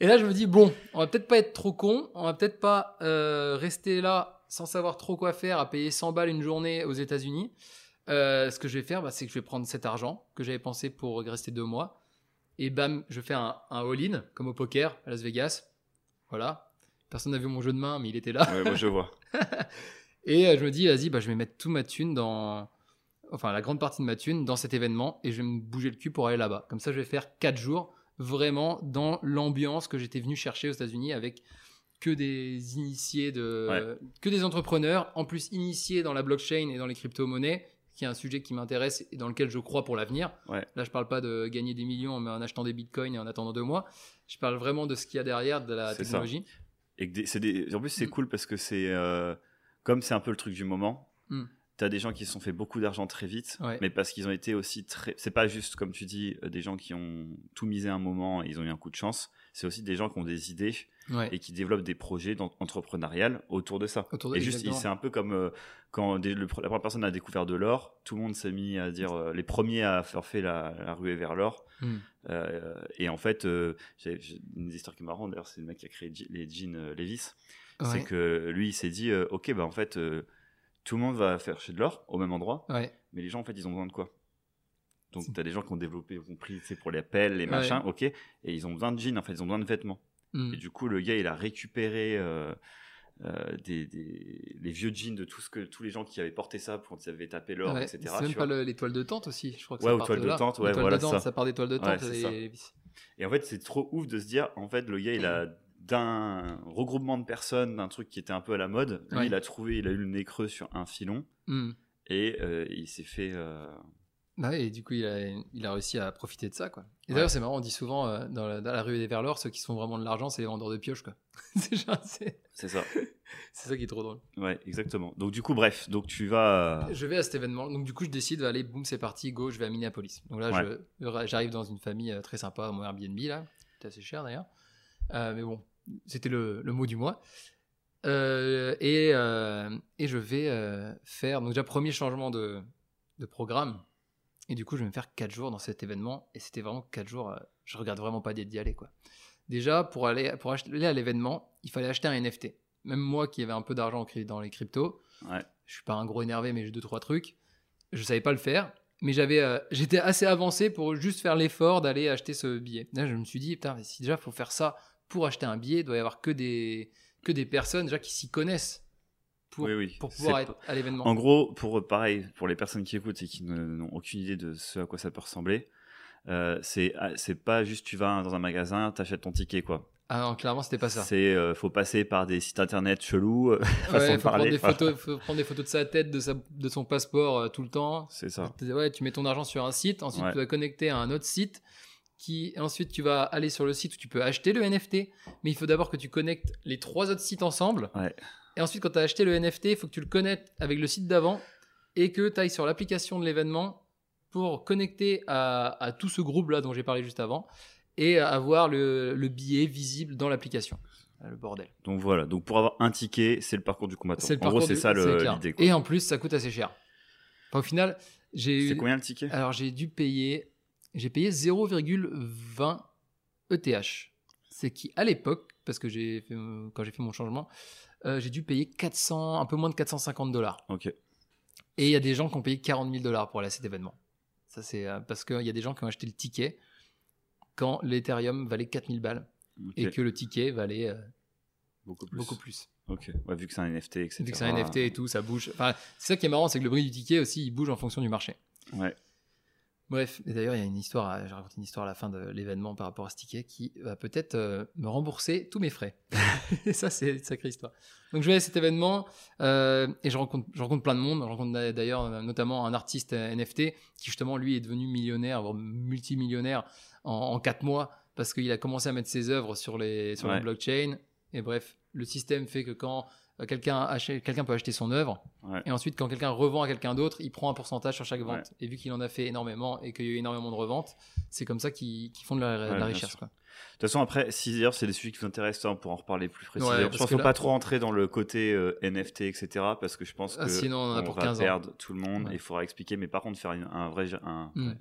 B: Et là, je me dis, bon, on va peut-être pas être trop con, on va peut-être pas euh, rester là sans savoir trop quoi faire, à payer 100 balles une journée aux États-Unis. Euh, ce que je vais faire, bah, c'est que je vais prendre cet argent que j'avais pensé pour rester deux mois. Et bam, je fais un, un all-in, comme au poker à Las Vegas. Voilà. Personne n'a vu mon jeu de main, mais il était là.
A: Ouais, moi, je vois.
B: Et euh, je me dis, vas-y, bah, je vais mettre tout ma thune dans. Enfin, la grande partie de ma thune dans cet événement et je vais me bouger le cul pour aller là-bas. Comme ça, je vais faire 4 jours vraiment dans l'ambiance que j'étais venu chercher aux États-Unis avec que des initiés de. que des entrepreneurs, en plus initiés dans la blockchain et dans les crypto-monnaies, qui est un sujet qui m'intéresse et dans lequel je crois pour l'avenir.
A: Ouais.
B: Là, je parle pas de gagner des millions en achetant des bitcoins et en attendant deux mois. Je parle vraiment de ce qu'il y a derrière de la
A: C'est ça.
B: technologie.
A: Et des- en plus, c'est
B: Mm.
A: cool parce que c'est. euh, Comme c'est un peu le truc du moment,
B: Mm.
A: T'as des gens qui se sont fait beaucoup d'argent très vite,
B: Ouais.
A: mais parce qu'ils ont été aussi très. C'est pas juste, comme tu dis, euh, des gens qui ont tout misé un moment et ils ont eu un coup de chance. C'est aussi des gens qui ont des idées
B: Ouais.
A: et qui développent des projets entrepreneuriales autour de ça.
B: Autour de-
A: et juste, c'est un peu comme euh, quand des- le- la première personne a découvert de l'or, tout le monde s'est mis à dire, euh, les premiers à faire fait la, la ruée vers l'or.
B: Mm.
A: Euh, et en fait, j'ai une histoire qui est marrante, d'ailleurs, c'est le mec qui a créé les jeans Levis.
B: Ouais.
A: C'est que lui, il s'est dit, ok, bah en fait, tout le monde va faire chez de l'or au même endroit,
B: Ouais.
A: mais les gens, en fait, ils ont besoin de quoi? Donc,
B: C'est-
A: tu as des gens qui ont développé, qui ont pris, tu sais, pour les pelles, les
B: Ouais.
A: machins, ok, et ils ont besoin de jeans, en fait, ils ont besoin de vêtements.
B: Mm.
A: Et du coup, le gars, il a récupéré euh, euh, des, des- les vieux jeans de tout ce que, tous les gens qui avaient porté ça pour qu'ils avaient tapé l'or,
B: Ouais,
A: etc.
B: C'est même
A: tu
B: pas le- l'étoile de tente aussi, je crois que
A: Ouais,
B: ça
A: ou
B: part
A: toile
B: de
A: de tente, ouais, voilà,
B: de tente,
A: c'est ça.
B: ça part d'étoile de
A: Ouais,
B: tente.
A: c'est
B: et- Et
A: en fait, c'est trop ouf de se dire, en fait, le gars, il a d'un regroupement de personnes, d'un truc qui était un peu à la mode. Lui,
B: Ouais.
A: il a trouvé, il a eu le nez creux sur un filon
B: Hmm.
A: et euh, il s'est fait. euh,
B: Bah ouais, et du coup, il a, il a réussi à profiter de ça, quoi. Et
A: Ouais.
B: d'ailleurs, c'est marrant, on dit souvent euh, dans, la, dans la rue des Verlors, ceux qui se font vraiment de l'argent, c'est les vendeurs de pioches, quoi. c'est
A: ça.
B: c'est ça qui est trop drôle.
A: Ouais, exactement. Donc du coup, bref, donc tu vas.
B: Je vais à cet événement, donc du coup, je décide, allez, boum, c'est parti, go, je vais à Minneapolis. Donc là, j'arrive dans une famille euh, très sympa, mon Airbnb, là. C'était assez cher, d'ailleurs. Euh, mais bon, c'était le, le mot du mois. Euh, et, euh, et je vais euh, faire, donc déjà, premier changement de, de programme. Et du coup, je vais me faire 4 jours dans cet événement. Et c'était vraiment 4 jours, je regrette vraiment pas d'y aller, quoi. Déjà, pour aller, pour aller à l'événement, il fallait acheter un NFT. Même moi qui avais un peu d'argent dans les cryptos,
A: Ouais.
B: je suis pas un gros énervé, mais j'ai deux trois trucs. Je savais pas le faire, mais j'avais, euh, j'étais assez avancé pour juste faire l'effort d'aller acheter ce billet. Là, je me suis dit, putain, mais si déjà faut faire ça pour acheter un billet, il doit y avoir que des que des personnes déjà qui s'y connaissent pour,
A: Oui, oui.
B: pour pouvoir être à l'événement.
A: En gros, pour pareil, pour les personnes qui écoutent et qui n'ont aucune idée de ce à quoi ça peut ressembler, euh, c'est ah, c'est pas juste tu vas dans un magasin, t'achètes ton ticket quoi.
B: Ah non, clairement, c'était pas ça.
A: C'est euh, faut passer par des sites internet chelous, euh, façon
B: Ouais,
A: de
B: faut prendre des photos, faut prendre des photos de sa tête, de sa, de son passeport euh, tout le temps.
A: C'est ça.
B: Ouais, tu mets ton argent sur un site, ensuite
A: Ouais.
B: tu vas connecter à un autre site, qui ensuite tu vas aller sur le site où tu peux acheter le NFT, mais il faut d'abord que tu connectes les trois autres sites ensemble.
A: Ouais.
B: Et ensuite, quand tu as acheté le NFT, il faut que tu le connectes avec le site d'avant et que tu ailles sur l'application de l'événement pour connecter à, à tout ce groupe-là dont j'ai parlé juste avant et avoir le, le billet visible dans l'application. Ah, Le bordel.
A: Donc voilà. Donc pour avoir un ticket, c'est le parcours du combattant.
B: C'est le
A: en gros,
B: parcours
A: c'est
B: du-
A: ça l'idée.
B: Et en plus, ça coûte assez cher. Enfin, au final, j'ai
A: C'est
B: eu.
A: combien le ticket?
B: Alors j'ai dû payer, j'ai payé 0,20 ETH. C'est qui à l'époque, parce que j'ai fait, euh, quand j'ai fait mon changement, euh, j'ai dû payer 400, un peu moins de 450 dollars.
A: Ok.
B: Et il y a des gens qui ont payé 40 000 dollars pour aller à cet événement. Ça c'est euh, parce qu'il y a des gens qui ont acheté le ticket quand l'Ethereum valait 4000 balles
A: ok.
B: et que le ticket valait euh,
A: Beaucoup plus.
B: beaucoup plus.
A: Ok. Ouais, vu que c'est un NFT, etc.
B: Vu que c'est un NFT et tout, ça bouge. Enfin, c'est ça qui est marrant, c'est que le prix du ticket aussi, il bouge en fonction du marché.
A: Ouais.
B: Bref, et d'ailleurs, il y a une histoire, j'ai raconté une histoire à la fin de l'événement par rapport à ce ticket qui va peut-être euh, me rembourser tous mes frais. et ça, c'est une sacrée histoire. Donc, je vais à cet événement euh, et je rencontre, je rencontre plein de monde. Je rencontre d'a- d'ailleurs euh, notamment un artiste NFT qui, justement, lui, est devenu millionnaire, voire multimillionnaire en, en 4 mois parce qu'il a commencé à mettre ses œuvres sur, les, sur blockchain. Et bref, le système fait que quand quelqu'un achète- quelqu'un peut acheter son œuvre,
A: Ouais.
B: et ensuite, quand quelqu'un revend à quelqu'un d'autre, il prend un pourcentage sur chaque vente.
A: Ouais.
B: Et vu qu'il en a fait énormément et qu'il y a eu énormément de reventes, c'est comme ça qu'ils font de la, de richesse. Quoi.
A: De toute façon, après, si d'ailleurs c'est des sujets qui vous intéressent, hein, pour en reparler plus précisément. Je pense
B: que
A: qu'il faut
B: là-
A: pas trop entrer dans le côté euh, NFT, etc. Parce que je pense que
B: Ah, sinon, on en a pour
A: va
B: 15 ans.
A: perdre tout le monde. Et Il faudra expliquer, mais par contre, faire un vrai. Un,
B: Mm.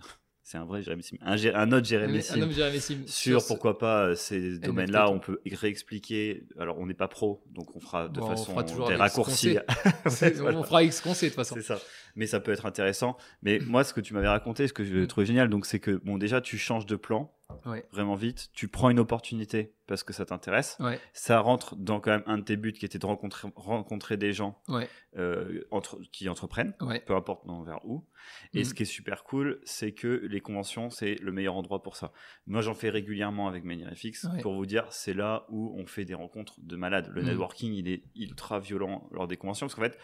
A: C'est un vrai Jérémy Sim. Un, un autre Jérémy Sim.
B: Un homme Jérémy Sim
A: Sur pourquoi pas euh, ces domaines-là, on peut réexpliquer. Alors, on n'est pas pro, donc on fera de
B: Bon, on
A: façon
B: fera toujours
A: des raccourcis. Voilà.
B: On fera X de toute façon.
A: C'est ça. Mais ça peut être intéressant. Mais moi, ce que tu m'avais raconté, ce que je trouvais génial, donc c'est que bon, déjà, tu changes de plan
B: Ouais.
A: vraiment vite. Tu prends une opportunité parce que ça t'intéresse.
B: Ouais,
A: Ça rentre dans quand même un de tes buts qui était de rencontrer, rencontrer des gens
B: ouais,
A: euh, entre, qui entreprennent, peu importe vers où. Et
B: Mhm.
A: ce qui est super cool, c'est que les conventions, c'est le meilleur endroit pour ça. Moi, j'en fais régulièrement avec
B: Ouais.
A: pour vous dire, c'est là où on fait des rencontres de malades. Le
B: Mhm.
A: networking, il est ultra violent lors des conventions parce qu'en fait,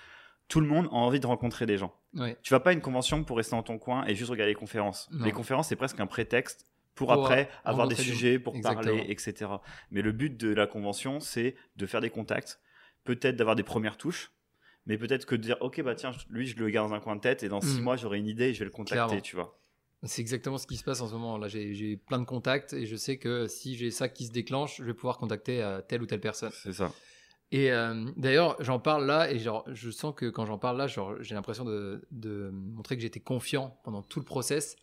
A: tout le monde a envie de rencontrer des gens.
B: ouais.
A: Tu vas pas à une convention pour rester dans ton coin et juste regarder les conférences.
B: Non.
A: Les conférences, c'est presque un prétexte pour, après avoir des sujets, pour
B: Exactement.
A: parler, etc. Mais le but de la convention, c'est de faire des contacts, peut-être d'avoir des premières touches, mais peut-être que de dire, ok, bah tiens, lui, je le garde dans un coin de tête et dans six
B: Mm.
A: mois, j'aurai une idée et je vais le contacter,
B: Clairement.
A: tu vois.
B: C'est exactement ce qui se passe en ce moment. Là, j'ai plein de contacts et je sais que si j'ai ça qui se déclenche, je vais pouvoir contacter euh, telle ou telle personne.
A: C'est ça.
B: Et euh, d'ailleurs, j'en parle là et genre, je sens que quand j'en parle là, genre, j'ai l'impression de, de montrer que j'étais confiant pendant tout le process.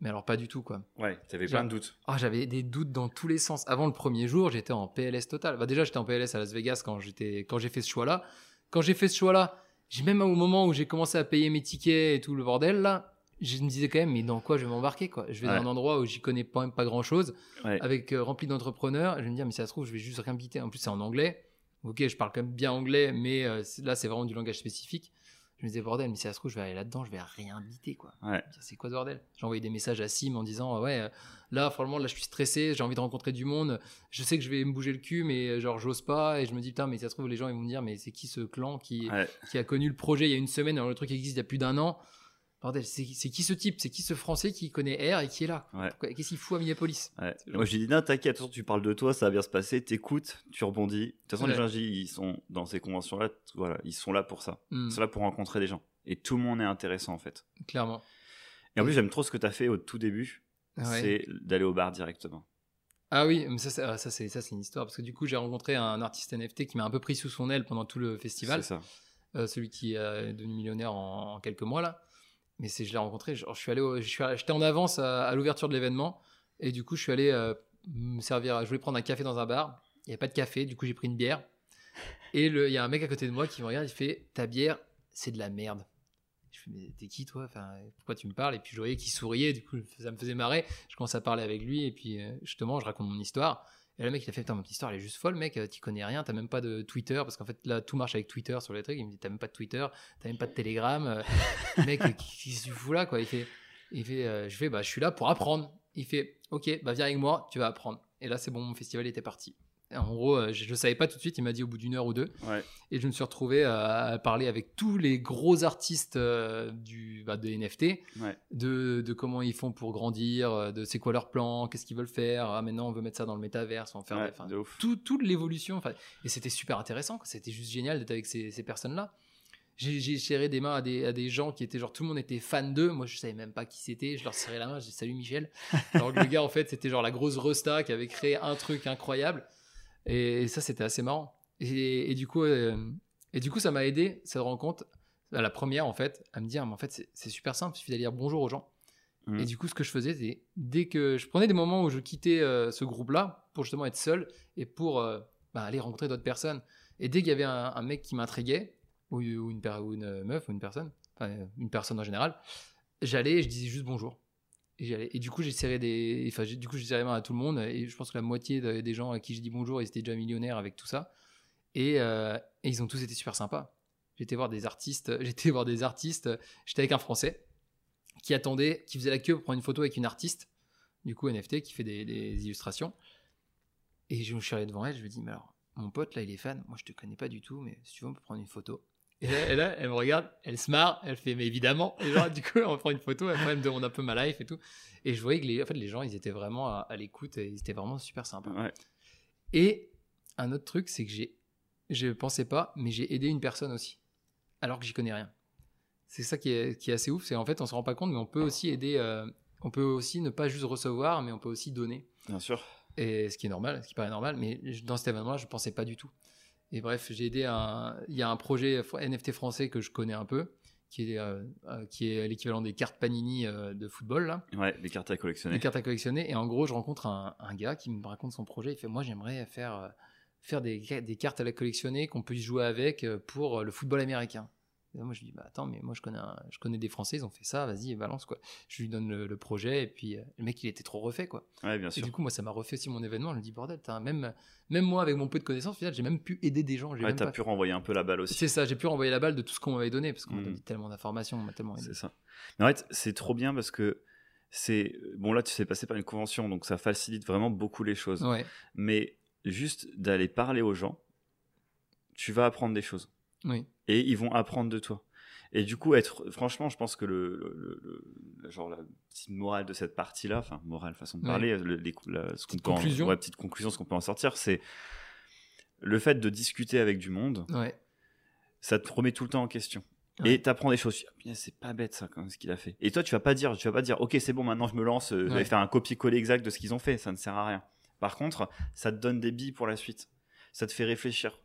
B: Mais alors, pas du tout, quoi.
A: Ouais, t'avais plein de doutes.
B: Ah, j'avais des doutes dans tous les sens. Avant le premier jour, j'étais en PLS total. Bah, déjà, j'étais en PLS à Las Vegas quand j'étais, quand j'ai fait ce choix-là. Quand j'ai fait ce choix-là, j'ai même au moment où j'ai commencé à payer mes tickets et tout le bordel là, je me disais quand même, mais dans quoi je vais m'embarquer quoi? Je vais
A: Ouais.
B: dans un endroit où j'y connais pas, même pas grand-chose,
A: Ouais.
B: avec euh, rempli d'entrepreneurs. Je vais me dire, mais si ça se trouve, je vais juste rien biter. En plus, c'est en anglais. Ok, je parle quand même bien anglais, mais euh, là, c'est vraiment du langage spécifique. Je me disais, bordel, mais si ça se trouve, je vais aller là-dedans, je vais rien biter, quoi.
A: Ouais.
B: C'est quoi ce bordel? J'ai envoyé des messages à Sim en disant, ouais, euh, là, franchement, là, je suis stressé, j'ai envie de rencontrer du monde. Je sais que je vais me bouger le cul, mais euh, genre, j'ose pas. Et je me dis, putain, mais si ça se trouve, les gens, ils vont me dire, mais c'est qui ce clan qui,
A: Ouais.
B: qui a connu le projet il y a une semaine, alors le truc existe il y a plus d'un an? Bordel, c'est qui ce type? C'est qui ce Français qui connaît R et qui est là?
A: Ouais.
B: Qu'est-ce qu'il fout à Minneapolis?
A: Ouais. Moi, je lui dis, non, t'inquiète, tu parles de toi, ça va bien se passer, t'écoutes, tu rebondis. De toute façon, les gens, ils sont dans ces conventions-là, voilà, ils sont là pour ça.
B: Hmm,
A: Ils sont là pour rencontrer des gens. Et tout le monde est intéressant, en fait.
B: Clairement.
A: Et en plus, j'aime trop ce que t'as fait au tout début,
B: Ouais.
A: c'est d'aller au bar directement.
B: Ah oui, mais ça, c'est- ah, ça, c'est ça, c'est une histoire. Parce que du coup, j'ai rencontré un artiste NFT qui m'a un peu pris sous son aile pendant tout le festival.
A: C'est ça.
B: Euh, celui qui est devenu millionnaire en, en quelques mois là. Mais c'est, je l'ai rencontré. je suis allé, je suis, j'étais en avance à, l'ouverture de l'événement et du coup, je suis allé euh, me servir. Je voulais prendre un café dans un bar. Il n'y avait pas de café, du coup, j'ai pris une bière. Et il y a un mec à côté de moi qui me regarde. Il fait ta bière, c'est de la merde. Je fais mais t'es qui toi? Enfin, pourquoi tu me parles? Et puis je voyais qu'il souriait. Du coup, ça me faisait marrer. Je commence à parler avec lui et puis euh, justement, je raconte mon histoire. Et le mec, il a fait Putain, mon histoire, elle est juste folle, mec. euh, Tu connais rien, t'as même pas de Twitter. Parce qu'en fait, là, tout marche avec Twitter sur les trucs. Il me dit T'as même pas de Twitter, t'as même pas de Telegram. euh, mec, euh, qu'est-ce que tu fous là, quoi Il fait, il fait euh, Je fais Bah, je suis là pour apprendre. Il fait Ok, bah, viens avec moi, tu vas apprendre. Et là, c'est bon, mon festival était parti. En gros, euh, je ne savais pas tout de suite. Il m'a dit au bout d'une heure ou deux.
A: Ouais.
B: Et je me suis retrouvé à, parler avec tous les gros artistes euh, du, bah, de NFT
A: Ouais.
B: de, de comment ils font pour grandir, euh, de c'est quoi leur plan, qu'est-ce qu'ils veulent faire. Ah, maintenant, on veut mettre ça dans le métaverse, on va faire
A: Ouais,
B: enfin, tout, toute l'évolution. enfin, Et c'était super intéressant. C'était juste génial d'être avec ces, ces personnes-là. J'ai j'ai serré des mains à des, à des gens qui étaient genre tout le monde était fan d'eux. Moi, je savais même pas qui c'était. Je leur serrais la main. Je dis salut Michel. Alors que le gars, en fait, c'était genre la grosse Resta qui avait créé un truc incroyable. Et, ça, c'était assez marrant. Et, et du coup, euh, et du coup, ça m'a aidé cette rencontre à la première en fait à me dire mais en fait c'est- super simple. Il suffit d'aller dire bonjour aux gens.
A: Mhm.
B: Et du coup, ce que je faisais, c'est dès que je prenais des moments où je quittais euh, ce groupe-là pour justement être seul et pour euh, bah, aller rencontrer d'autres personnes. Et dès qu'il y avait un, un mec qui m'intriguait, ou, ou une, ou une meuf, ou une personne, enfin une personne en général, j'allais et je disais juste bonjour. Et, du coup, j'ai serré des, enfin, du coup, j'ai serré main à tout le monde. Et je pense que la moitié de- des gens à qui j'ai dit bonjour, ils étaient déjà millionnaires avec tout ça. Et, euh, ils ont tous été super sympas. J'étais voir des artistes, j'étais voir des artistes. J'étais avec un Français qui attendait, qui faisait la queue pour prendre une photo avec une artiste, du coup NFT, qui fait des, illustrations. Et je me suis allé devant elle, je lui dit, mais alors, mon pote là, il est fan, moi je te connais pas du tout, mais si tu veux, on peut prendre une photo. Et là, et là, elle me regarde, elle se marre, elle fait, mais évidemment. Et du coup, on prend une photo, après, elle me demande un peu ma life et tout. Et je voyais que les, en fait, les gens, ils étaient vraiment à, à l'écoute et ils étaient vraiment super sympas.
A: Ouais.
B: Et un autre truc, c'est que j'ai, je pensais pas, mais j'ai aidé une personne aussi, alors que j'y connais rien. C'est ça qui est, qui est assez ouf, c'est en fait, on se rend pas compte, mais on peut aussi aider, euh, on peut aussi ne pas juste recevoir, mais on peut aussi donner.
A: Bien sûr.
B: Et ce qui est normal, ce qui paraît normal, mais dans cet événement-là, je pensais pas du tout. Et bref, j'ai aidé un, il y a un projet NFT français que je connais un peu, qui est, euh, euh, qui est l'équivalent des cartes Panini euh, de football, là.
A: Ouais, les cartes à collectionner.
B: Des cartes à collectionner. Et en gros, je rencontre un, un gars qui me raconte son projet. Il fait Moi, j'aimerais faire, euh, faire des, des cartes à la collectionner qu'on puisse jouer avec pour le football américain. Et moi, je lui dis bah, Attends, mais moi, je connais, un- je connais des Français, ils ont fait ça, vas-y, balance. quoi. Je lui donne le, le projet. Et puis, euh, le mec, il était trop refait. quoi.
A: Ouais, bien
B: Et du coup, moi, ça m'a refait aussi mon événement. Je me dis Bordel, même, même moi, avec mon peu de connaissances, j'ai même pu aider des gens. J'ai
A: Ouais, t'as
B: pas-
A: pu renvoyer un peu la balle aussi.
B: C'est ça, j'ai pu renvoyer la balle de tout ce qu'on m'avait donné parce qu'on m'a
A: Mm.
B: donné tellement d'informations, on m'a tellement aidé.
A: C'est ça. Mais en fait, c'est trop bien parce que c'est. Bon, là, tu sais passer par une convention, donc ça facilite vraiment beaucoup les choses.
B: Ouais,
A: Mais juste d'aller parler aux gens, tu vas apprendre des choses.
B: Oui,
A: Et ils vont apprendre de toi. Et du coup, être. Franchement, je pense que le. le- le- le- genre, la petite morale de cette partie-là, enfin, morale, façon de
B: Ouais.
A: parler, le- les- la- ce qu'on
B: Petite
A: en-
B: conclusion.
A: ouais, petite conclusion, ce qu'on peut en sortir, c'est. Le fait de discuter avec du monde,
B: ouais.
A: ça te remet tout le temps en question.
B: Ouais.
A: Et t'apprends des choses. Ah, C'est pas bête ça, ce qu'il a fait. Et toi, tu vas pas dire, tu vas pas dire, ok, c'est bon, maintenant je me lance, euh, je vais
B: Ouais.
A: faire un copier-coller exact de ce qu'ils ont fait. Ça ne sert à rien. Par contre, ça te donne des billes pour la suite. Ça te fait réfléchir.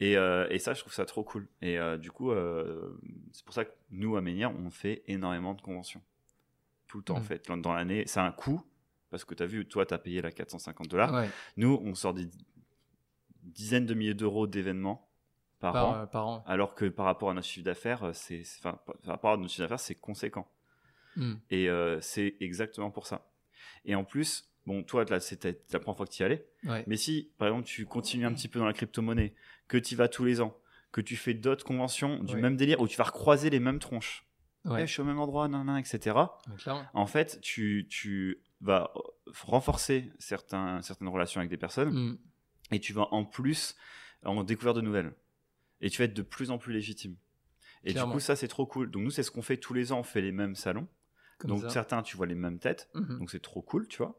A: Et, euh, et ça, je trouve ça trop cool. Et euh, du coup, euh, c'est pour ça que nous, à on fait énormément de conventions. Tout le temps, en
B: Mm.
A: fait. Dans l'année, c'est un coût. Parce que tu as vu, toi, tu as payé la 450 dollars.
B: ouais.
A: Nous, on sort des dizaines de milliers d'euros d'événements par,
B: Par,
A: an.
B: par an.
A: Alors que par rapport à notre chiffre d'affaires, c'est, enfin, par rapport à notre chiffre d'affaires, c'est conséquent.
B: Mm.
A: Et c'est exactement pour ça. Et en plus, bon, toi, là, c'était la première fois que tu y allais.
B: Ouais.
A: Mais si, par exemple, tu continues un petit peu dans la crypto-monnaie, que tu y vas tous les ans, que tu fais d'autres conventions du
B: Ouais.
A: même délire où tu vas recroiser les mêmes tronches.
B: Ouais.
A: Eh, je suis au même endroit, nan, nan, etc.
B: Clairement.
A: En fait, tu, tu vas euh, renforcer certains, certaines relations avec des personnes
B: Mm.
A: et tu vas en plus en découvrir de nouvelles. Et tu vas être de plus en plus légitime. Et
B: Clairement.
A: du coup, ça, c'est trop cool. Donc, nous, c'est ce qu'on fait tous les ans. On fait les mêmes salons.
B: Comme
A: Donc,
B: ça.
A: certains, tu vois les mêmes têtes.
B: Mhm.
A: Donc, c'est trop cool, tu vois.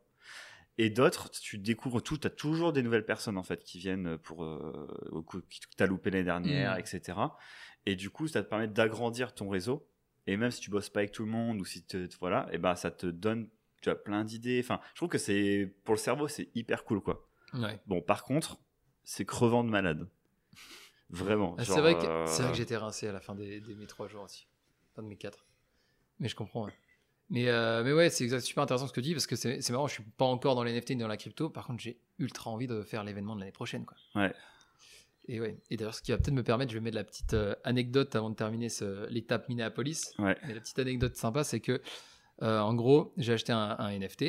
A: Et d'autres, tu découvres tout. Tu as toujours des nouvelles personnes, en fait, qui viennent pour. Euh, au coup- qui t'as loupé l'année dernière,
B: Mhm.
A: etc. Et du coup, ça te permet d'agrandir ton réseau. Et même si tu bosses pas avec tout le monde ou si te, voilà, et ben ça te donne tu as plein d'idées. Enfin, je trouve que c'est pour le cerveau, c'est hyper cool, quoi.
B: Ouais.
A: Bon, par contre, c'est crevant de malade. Vraiment.
B: Ah, c'est vrai que,
A: euh,
B: c'est vrai que j'étais rincé à la fin des, des mes trois jours aussi. Pas de mes quatre. Mais je comprends. ouais. Mais, euh, mais ouais, c'est super intéressant ce que tu dis parce que c'est marrant, je suis pas encore dans les NFT ni dans la crypto. Par contre, j'ai ultra envie de faire l'événement de l'année prochaine. Quoi.
A: Ouais.
B: Et ouais. Et d'ailleurs, ce qui va peut-être me permettre, je vais mettre la petite euh, anecdote avant de terminer l'étape Minneapolis.
A: Ouais.
B: Mais la petite anecdote sympa, c'est que, euh, en gros, j'ai acheté un, un NFT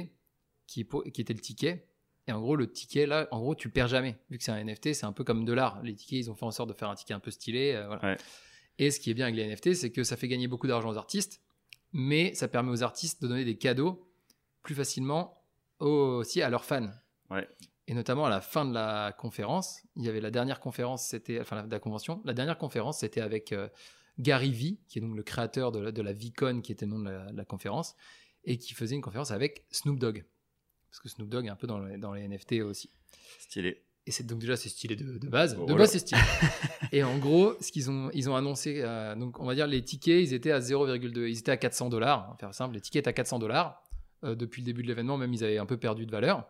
B: qui, était le ticket. Et en gros, le ticket, là, en gros, tu perds jamais. Vu que c'est un NFT, c'est un peu comme de l'art. Les tickets, ils ont fait en sorte de faire un ticket un peu stylé. euh, voilà.
A: Ouais.
B: Et ce qui est bien avec les NFT, c'est que ça fait gagner beaucoup d'argent aux artistes, mais ça permet aux artistes de donner des cadeaux plus facilement au- aussi à leurs fans.
A: Ouais.
B: Et notamment à la fin de la conférence, il y avait la dernière conférence, c'était enfin la, de la convention. La dernière conférence, c'était avec euh, Gary Vee, qui est donc le créateur de la, de la VCon, qui était le nom de la, de la conférence, et qui faisait une conférence avec Snoop Dogg, parce que Snoop Dogg est un peu dans dans les NFT aussi.
A: Stylé.
B: Et c'est donc déjà c'est stylé de, de base. De base c'est stylé. et en gros, ce qu'ils ont ils ont annoncé euh, donc on va dire les tickets, ils étaient à 0,2 ils étaient à 400 dollars, va faire simple, les tickets étaient à 400 dollars depuis le début de l'événement, même ils avaient un peu perdu de valeur.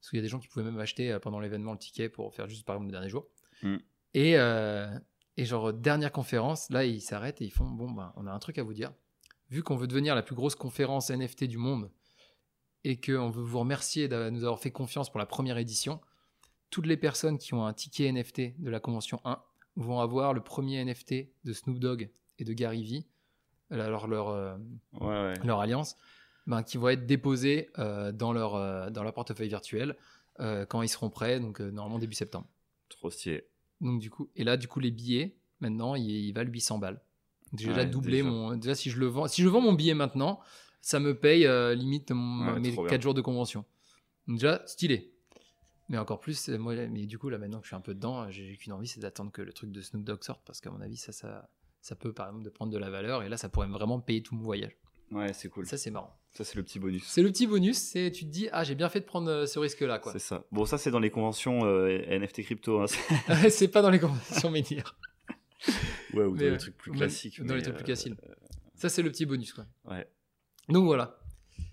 B: Parce qu'il y a des gens qui pouvaient même acheter euh, pendant l'événement le ticket pour faire juste par exemple le dernier jour.
A: Mm.
B: Et euh, et genre dernière conférence, là ils s'arrêtent et ils font bon ben on a un truc à vous dire. Vu qu'on veut devenir la plus grosse conférence NFT du monde et qu'on veut vous remercier de nous avoir fait confiance pour la première édition, toutes les personnes qui ont un ticket NFT de la convention 1 vont avoir le premier NFT de Snoop Dogg et de Gary Vee, alors leur, euh,
A: Ouais, ouais.
B: leur alliance, ben, qui vont être déposés euh, dans, leur, euh, dans leur portefeuille virtuel euh, quand ils seront prêts, donc euh, normalement début septembre.
A: Trop stylé.
B: Donc, du coup, et là, du coup, les billets, maintenant, ils, ils valent 800 balles. J'ai
A: Ouais,
B: déjà doublé
A: déjà.
B: mon. Déjà, si je le vends, si je vends mon billet maintenant, ça me paye euh, limite mon- mes
A: trop
B: 4
A: bien.
B: jours de convention. Donc, déjà, stylé. Mais encore plus, euh, moi, mais du coup, là, maintenant que je suis un peu dedans, j'ai qu'une envie, c'est d'attendre que le truc de Snoop Dogg sorte, parce qu'à mon avis, ça, ça, ça peut, par exemple, de prendre de la valeur, et là, ça pourrait vraiment payer tout mon voyage.
A: Ouais, c'est cool.
B: Ça, c'est marrant.
A: Ça, c'est le petit bonus.
B: C'est le petit bonus, c'est tu te dis, ah, j'ai bien fait de prendre euh, ce risque-là, quoi.
A: C'est ça. Bon, ça, c'est dans les conventions euh, NFT crypto. hein.
B: c'est pas dans les conventions menhirs.
A: ouais, ou dans
B: Mais,
A: les trucs plus classiques.
B: Dans les trucs plus
A: euh,
B: classiques. Ça, c'est le petit bonus, quoi.
A: Ouais.
B: Donc voilà.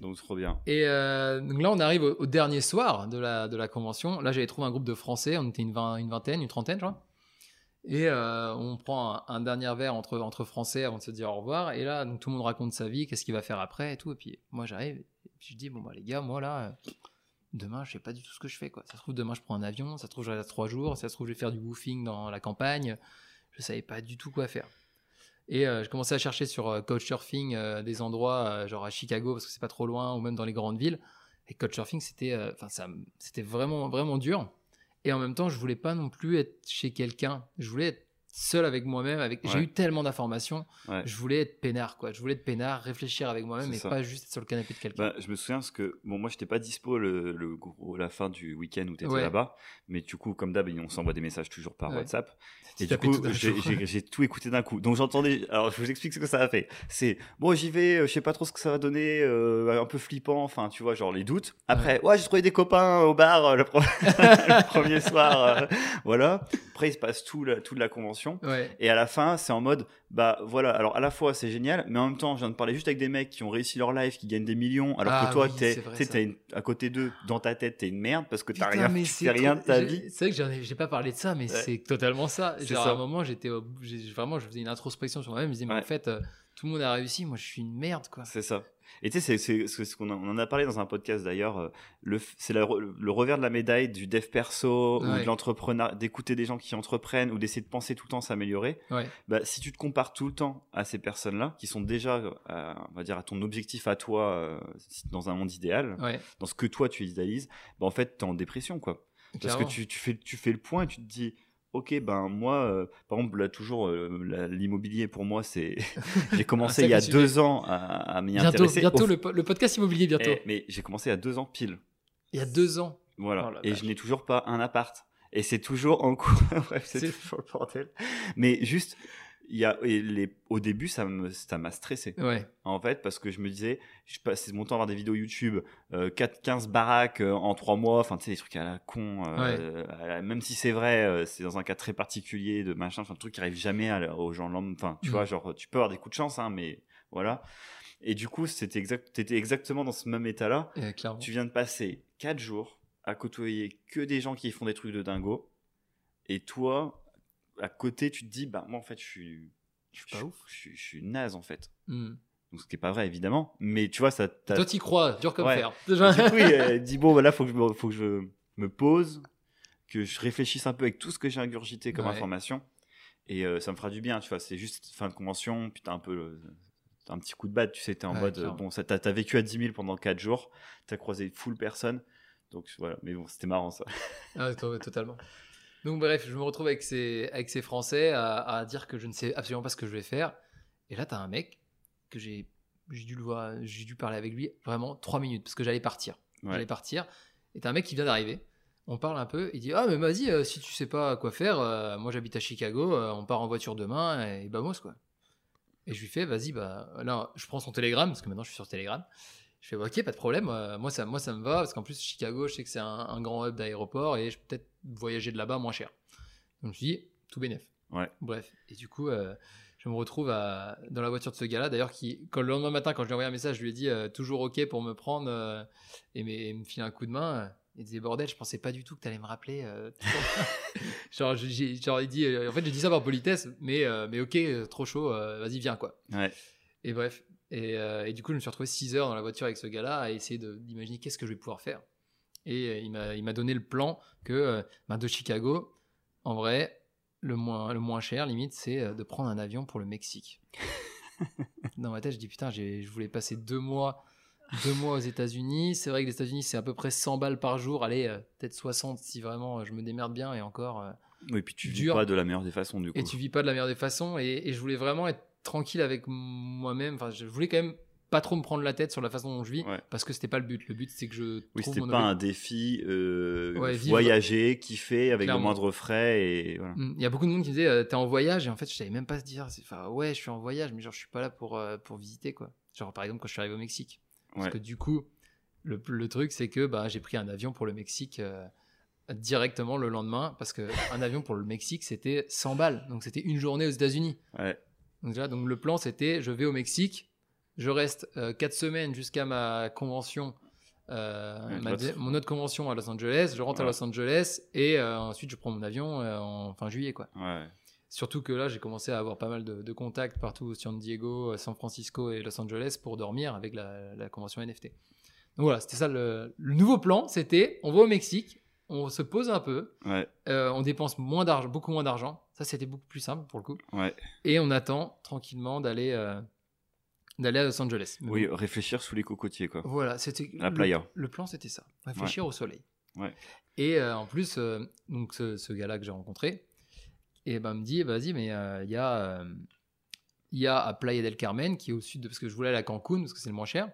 A: Donc, trop bien.
B: Et euh, donc là, on arrive au, dernier soir de la, de la convention. Là, j'avais trouvé un groupe de Français. On était une, vingt- une vingtaine, une trentaine, je crois. Et euh, on prend un, un dernier verre entre, entre Français avant de se dire au revoir. Et là, donc, tout le monde raconte sa vie, qu'est-ce qu'il va faire après et tout. Et puis moi, j'arrive. Et puis je dis, bon, bah, les gars, moi, là, euh, demain, je sais pas du tout ce que je fais. Quoi. Ça se trouve, demain, je prends un avion. Ça se trouve, je reste trois jours. Ça se trouve, je vais faire du woofing dans la campagne. Je savais pas du tout quoi faire. Et euh, je commençais à chercher sur euh, Couchsurfing euh, des endroits, genre à Chicago, parce que c'est pas trop loin, ou même dans les grandes villes. Et Couchsurfing, c'était enfin c'était vraiment, vraiment dur. Et en même temps, je voulais pas non plus être chez quelqu'un. Je voulais être seul avec moi-même. Avec... J'ai eu tellement d'informations.
A: Ouais.
B: Je voulais être peinard, quoi. Je voulais être peinard, réfléchir avec moi-même et
A: ça.
B: pas juste être sur le canapé de quelqu'un.
A: Bah, je me souviens parce que bon, moi, j'étais pas dispo le, la fin du week-end où t'étais
B: Ouais.
A: là-bas, mais du coup, comme d'hab, on s'envoie des messages toujours par. WhatsApp. Et du coup, j'ai tout écouté d'un coup. Donc j'entendais. Alors je vous explique ce que ça a fait. C'est bon, j'y vais. euh, Je sais pas trop ce que ça va donner. euh, un peu flippant. Enfin, tu vois, genre les doutes. Après, ouais, j'ai trouvé des copains au bar euh, le, pro- le premier soir. euh, voilà. Après, il se passe tout la, toute la convention.
B: Ouais.
A: Et à la fin, c'est en mode, bah voilà, alors à la fois c'est génial, mais en même temps, je viens de parler juste avec des mecs qui ont réussi leur life, qui gagnent des millions, alors
B: Ah
A: que toi,
B: oui,
A: t'es,
B: vrai,
A: une- à côté d'eux, dans ta tête, t'es une merde parce que t'as
B: Putain,
A: rien, tu fais rien de ta vie.
B: C'est vrai que j'en ai, j'ai pas parlé de ça, mais
A: Ouais.
B: c'est totalement ça.
A: C'est
B: Genre,
A: ça.
B: à un moment, j'étais au- j'ai- vraiment, je faisais une introspection sur moi-même. Je me disais, mais en fait, euh, tout le monde a réussi. Moi, je suis une merde, quoi.
A: C'est ça. Et tu sais, c'est, ce qu'on en- a parlé dans un podcast d'ailleurs. euh, Le, c'est le revers de la médaille du dev perso ou de l'entrepreneur, d'écouter des gens qui entreprennent ou d'essayer de penser tout le temps s'améliorer.
B: Ouais.
A: Bah, si tu te compares tout le temps à ces personnes-là, qui sont déjà, euh, on va dire, à ton objectif à toi euh, dans un monde idéal,
B: Ouais.
A: dans ce que toi tu idéalises, bah, en fait, t'es en dépression, quoi. Parce que tu, tu fais, tu fais le point et tu te dis, ok, ben moi, euh, par exemple, là, toujours, euh, l'immobilier pour moi, c'est. j'ai commencé il y a deux ans à, à m'y
B: Bientôt,
A: intéresser.
B: bientôt
A: Au-
B: le, po- le podcast immobilier, bientôt.
A: Eh, mais j'ai commencé il y a deux ans pile.
B: Il y a deux ans.
A: Voilà.
B: Oh
A: et
B: vache.
A: je n'ai toujours pas un appart. Et c'est toujours en cours. Bref, c'est
B: C'est-
A: toujours le bordel. Mais juste, il y a, et les, au début, ça me- ça m'a stressé.
B: Ouais.
A: En fait, parce que je me disais, je passais mon temps à voir des vidéos YouTube, euh, 4, 15 baraques euh, en 3 mois, enfin, tu sais, des trucs à la con. euh, euh, même si c'est vrai, euh, c'est dans un cas très particulier de machin, enfin, un truc qui arrive jamais à- aux gens. Enfin, tu
B: Mm.
A: vois, genre, tu peux avoir des coups de chance, hein, mais voilà. Et du coup, c'était exact, t'étais exactement dans ce même état-là.
B: Euh.
A: Tu viens de passer 4 jours à côtoyer que des gens qui font des trucs de dingo. Et toi, à côté, tu te dis, bah, moi, en fait, je suis.
B: Je suis pas ouf.
A: Je, suis- je suis naze, en fait.
B: Hmm.
A: Donc, ce qui n'est pas vrai, évidemment. Mais tu vois, ça.
B: Toi, t'y crois, dur comme
A: Ouais.
B: fer.
A: Du coup, il euh, dit, bon, voilà, faut que je faut que je me pose, que je réfléchisse un peu avec tout ce que j'ai ingurgité comme
B: Ouais.
A: information. Et euh, ça me fera du bien, tu vois. C'est juste fin de convention, puis t'as un peu. le- t'as un petit coup de batte, tu sais, t'es en
B: Ouais,
A: mode. euh, bon, ça, t'as, t'as vécu à 10 000 pendant 4 jours, t'as croisé full personne. Donc voilà, mais bon, c'était marrant ça.
B: Ah, to- totalement. Donc bref, je me retrouve avec ces, avec ces Français à, à dire que je ne sais absolument pas ce que je vais faire. Et là, t'as un mec que j'ai j'ai dû le voir, j'ai dû parler avec lui vraiment trois minutes parce que j'allais partir.
A: Ouais.
B: J'allais partir. Et t'as un mec qui vient d'arriver. On parle un peu. Il dit ah mais vas-y euh, si tu sais pas quoi faire, euh, moi j'habite à Chicago, euh, on part en voiture demain et bah moi quoi. Et je lui fais vas-y bah là je prends son télégramme parce que maintenant je suis sur Telegram. Je fais ok pas de problème euh, moi ça moi ça me va parce qu'en plus Chicago je sais que c'est un, un grand hub d'aéroport et je peux peut-être voyager de là-bas moins cher. Donc je me suis dit tout bénef.
A: Ouais.
B: Bref et du coup euh, je me retrouve à- dans la voiture de ce gars-là d'ailleurs qui quand le lendemain matin quand je lui ai envoyé un message je lui ai dit euh, toujours ok pour me prendre et, me- et me filer un coup de main. Il disait bordel, je pensais pas du tout que t'allais me rappeler. euh, genre, j'ai, genre, il dit, euh, en fait, j'ai dit ça par politesse, mais, euh, mais ok, trop chaud, vas-y, viens quoi.
A: Ouais.
B: Et bref. Et, euh, et du coup, je me suis retrouvé 6 heures dans la voiture avec ce gars-là à essayer d'imaginer qu'est-ce que je vais pouvoir faire. Et euh, il m'a, donné le plan que euh, ben, de Chicago, en vrai, le moins, le moins cher, limite, c'est euh, de prendre un avion pour le Mexique. dans ma tête, je dis putain, je voulais passer deux mois, deux mois aux États-Unis. C'est vrai que les États-Unis, c'est à peu près 100 balles par jour. Allez, peut-être 60 si vraiment je me démerde bien. Et encore.
A: Oui, puis tu vis
B: Dur.
A: pas de la meilleure des façons, du coup.
B: et tu vis pas de la meilleure des façons. Et, et je voulais vraiment être tranquille avec moi-même. Enfin, je voulais quand même pas trop me prendre la tête sur la façon dont je vis,
A: Ouais.
B: parce que c'était pas le but. Le but, c'est que je
A: Oui, c'était pas un défi euh,
B: Ouais,
A: voyager, kiffer avec
B: Clairement.
A: le moindre frais et voilà.
B: Mm, Il y a beaucoup de monde qui me disait euh, t'es en voyage et en fait je savais même pas se dire enfin ouais je suis en voyage mais genre je suis pas là pour euh, pour visiter quoi genre par exemple quand je suis arrivé au Mexique parce
A: Ouais.
B: que du coup le, le truc c'est que bah j'ai pris un avion pour le Mexique euh, directement le lendemain parce que un avion pour le Mexique c'était 100 balles donc c'était une journée aux États-Unis
A: Ouais.
B: Donc déjà donc le plan c'était je vais au Mexique je reste 4 semaines jusqu'à ma convention euh, ma mon autre convention à Los Angeles je rentre à. Los Angeles et euh, ensuite je prends mon avion euh, en fin juillet quoi
A: Ouais.
B: Surtout que là, j'ai commencé à avoir pas mal de, de contacts partout, San Diego, euh, San Francisco et Los Angeles pour dormir avec la, la convention NFT. Donc voilà, c'était ça le, le nouveau plan. C'était, on va au Mexique, on se pose un peu,
A: Ouais.
B: euh, on dépense moins d'argent, beaucoup moins d'argent. Ça, c'était beaucoup plus simple pour le coup.
A: Ouais.
B: Et on attend tranquillement d'aller euh, d'aller à Los Angeles.
A: Oui, réfléchir sous les cocotiers, quoi.
B: Voilà, c'était
A: La playa.
B: Le, plan, c'était ça. Réfléchir au soleil.
A: Ouais.
B: Et euh, en plus, euh, donc ce, ce gars-là que j'ai rencontré, et ben me dit, vas-y, mais euh, il y a, il y a à Playa del Carmen qui est au sud de, parce que je voulais aller à Cancun parce que c'est le moins cher.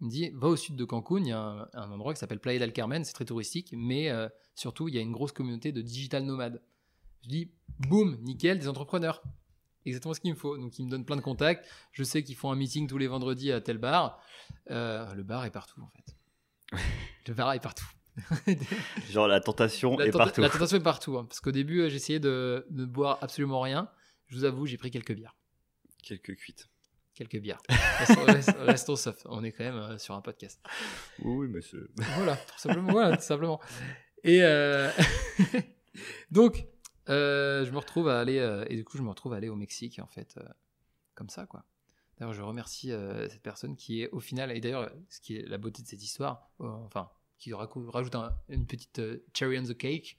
B: Il me dit, va au sud de Cancun, il y a un, un endroit qui s'appelle Playa del Carmen, c'est très touristique, mais surtout il y a une grosse communauté de digital nomades. Je dis, boum, nickel, des entrepreneurs. Exactement ce qu'il me faut. Donc il me donne plein de contacts. Je sais qu'ils font un meeting tous les vendredis à tel bar. Euh, le bar est partout en fait. le bar est partout.
A: Genre la tentation
B: La,
A: est
B: tenta-
A: partout.
B: la tentation est partout. hein, parce qu'au début, euh, j'essayais de ne boire absolument rien. Je vous avoue, j'ai pris quelques bières.
A: Quelques cuites.
B: Quelques bières. Restons, restons- restons soft. On est quand même euh, sur un podcast.
A: Oui, mais c'est.
B: Voilà, tout simplement. voilà, tout simplement. Et euh, donc, euh, je me retrouve à aller, euh, et du coup, je me retrouve à aller au Mexique, en fait, euh, comme ça, quoi. D'ailleurs, je remercie cette personne qui est au final, et d'ailleurs, ce qui est la beauté de cette histoire, enfin, qui rajoute un- une petite cherry on the cake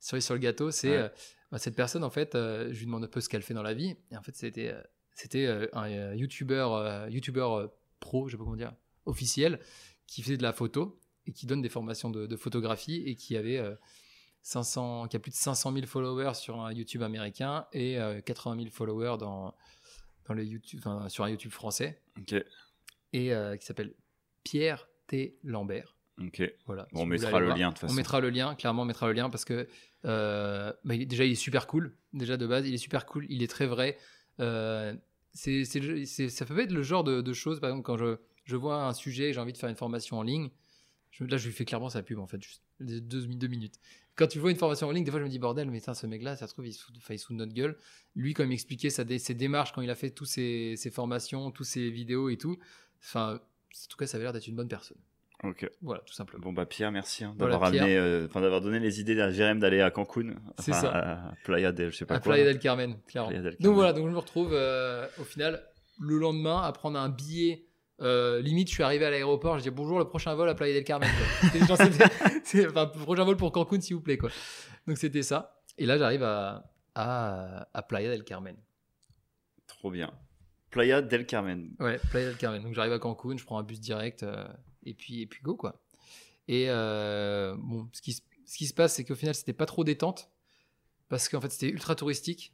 B: sur, sur le gâteau, c'est
A: Ouais.
B: bah, cette personne, en fait, je lui demande un peu ce qu'elle fait dans la vie, et en fait, c'était c'était un youtubeur, youtubeur pro, je sais pas comment dire, officiel, qui faisait de la photo et qui donne des formations de, de photographie et qui avait, 500, qui a plus de 500 000 followers sur un YouTube américain et euh, 80 000 followers dans, dans le YouTube, enfin, sur un YouTube français
A: Ok.
B: et euh, qui s'appelle Pierre T. Lambert.
A: Ok.
B: Voilà.
A: Bon,
B: Si
A: on mettra le
B: voir.
A: lien de toute
B: On
A: façon.
B: mettra le lien, clairement, on mettra le lien parce que euh, bah, déjà il est super cool. Déjà de base, il est super cool, il est très vrai. Euh, c'est, ça peut être le genre de, de choses, par exemple, quand je, je vois un sujet, j'ai envie de faire une formation en ligne. Je, là, je lui fais clairement sa pub en fait, juste deux, minutes. Quand tu vois une formation en ligne, des fois je me dis bordel, mais putain, ce mec-là, ça se trouve, il se fout, il se fout de notre gueule. Lui, quand il m'expliquait dé- ses démarches, quand il a fait toutes ses, ses formations, toutes ses vidéos et tout, enfin, en tout cas, ça avait l'air d'être une bonne personne.
A: Ok.
B: Voilà, tout simplement.
A: Bon bah Pierre, merci hein,
B: Voilà,
A: d'avoir amené, euh, d'avoir donné les idées à Jérém d'aller à Cancun.
B: C'est ça.
A: À Playa del, je sais pas
B: À
A: quoi.
B: Playa del Carmen, clairement.
A: Playa del
B: Donc voilà, donc je me retrouve euh, au final le lendemain à prendre un billet. Euh, limite, je suis arrivé à l'aéroport, je dis bonjour, le prochain vol à Playa del Carmen. quoi. Genre, enfin, prochain vol pour Cancun, s'il vous plaît. Quoi. Donc c'était ça. Et là, j'arrive à, à, à Playa del Carmen.
A: Trop bien. Playa del Carmen.
B: Ouais, Playa del Carmen. Donc j'arrive à Cancun, je prends un bus direct euh, et, puis, et puis go quoi. Et euh, bon, ce qui, se- ce qui se passe, c'est qu'au final, c'était pas trop détente parce qu'en fait, c'était ultra touristique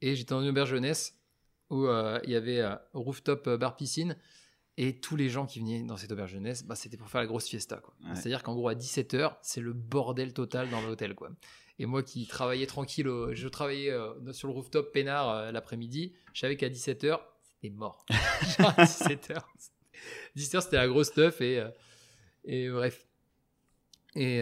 B: et j'étais dans une auberge jeunesse où euh, il y avait euh, rooftop bar piscine et tous les gens qui venaient dans cette auberge jeunesse, bah, c'était pour faire la grosse fiesta.
A: Ouais.
B: C'est-à-dire qu'en gros, à 17h, c'est le bordel total dans l'hôtel. quoi. Et moi qui travaillais tranquille, au- je travaillais euh, sur le rooftop peinard euh, l'après-midi, je savais qu'à 17h, c'était mort. Genre à 17h. 17h, c'était la grosse stuff et, euh, et bref. Et,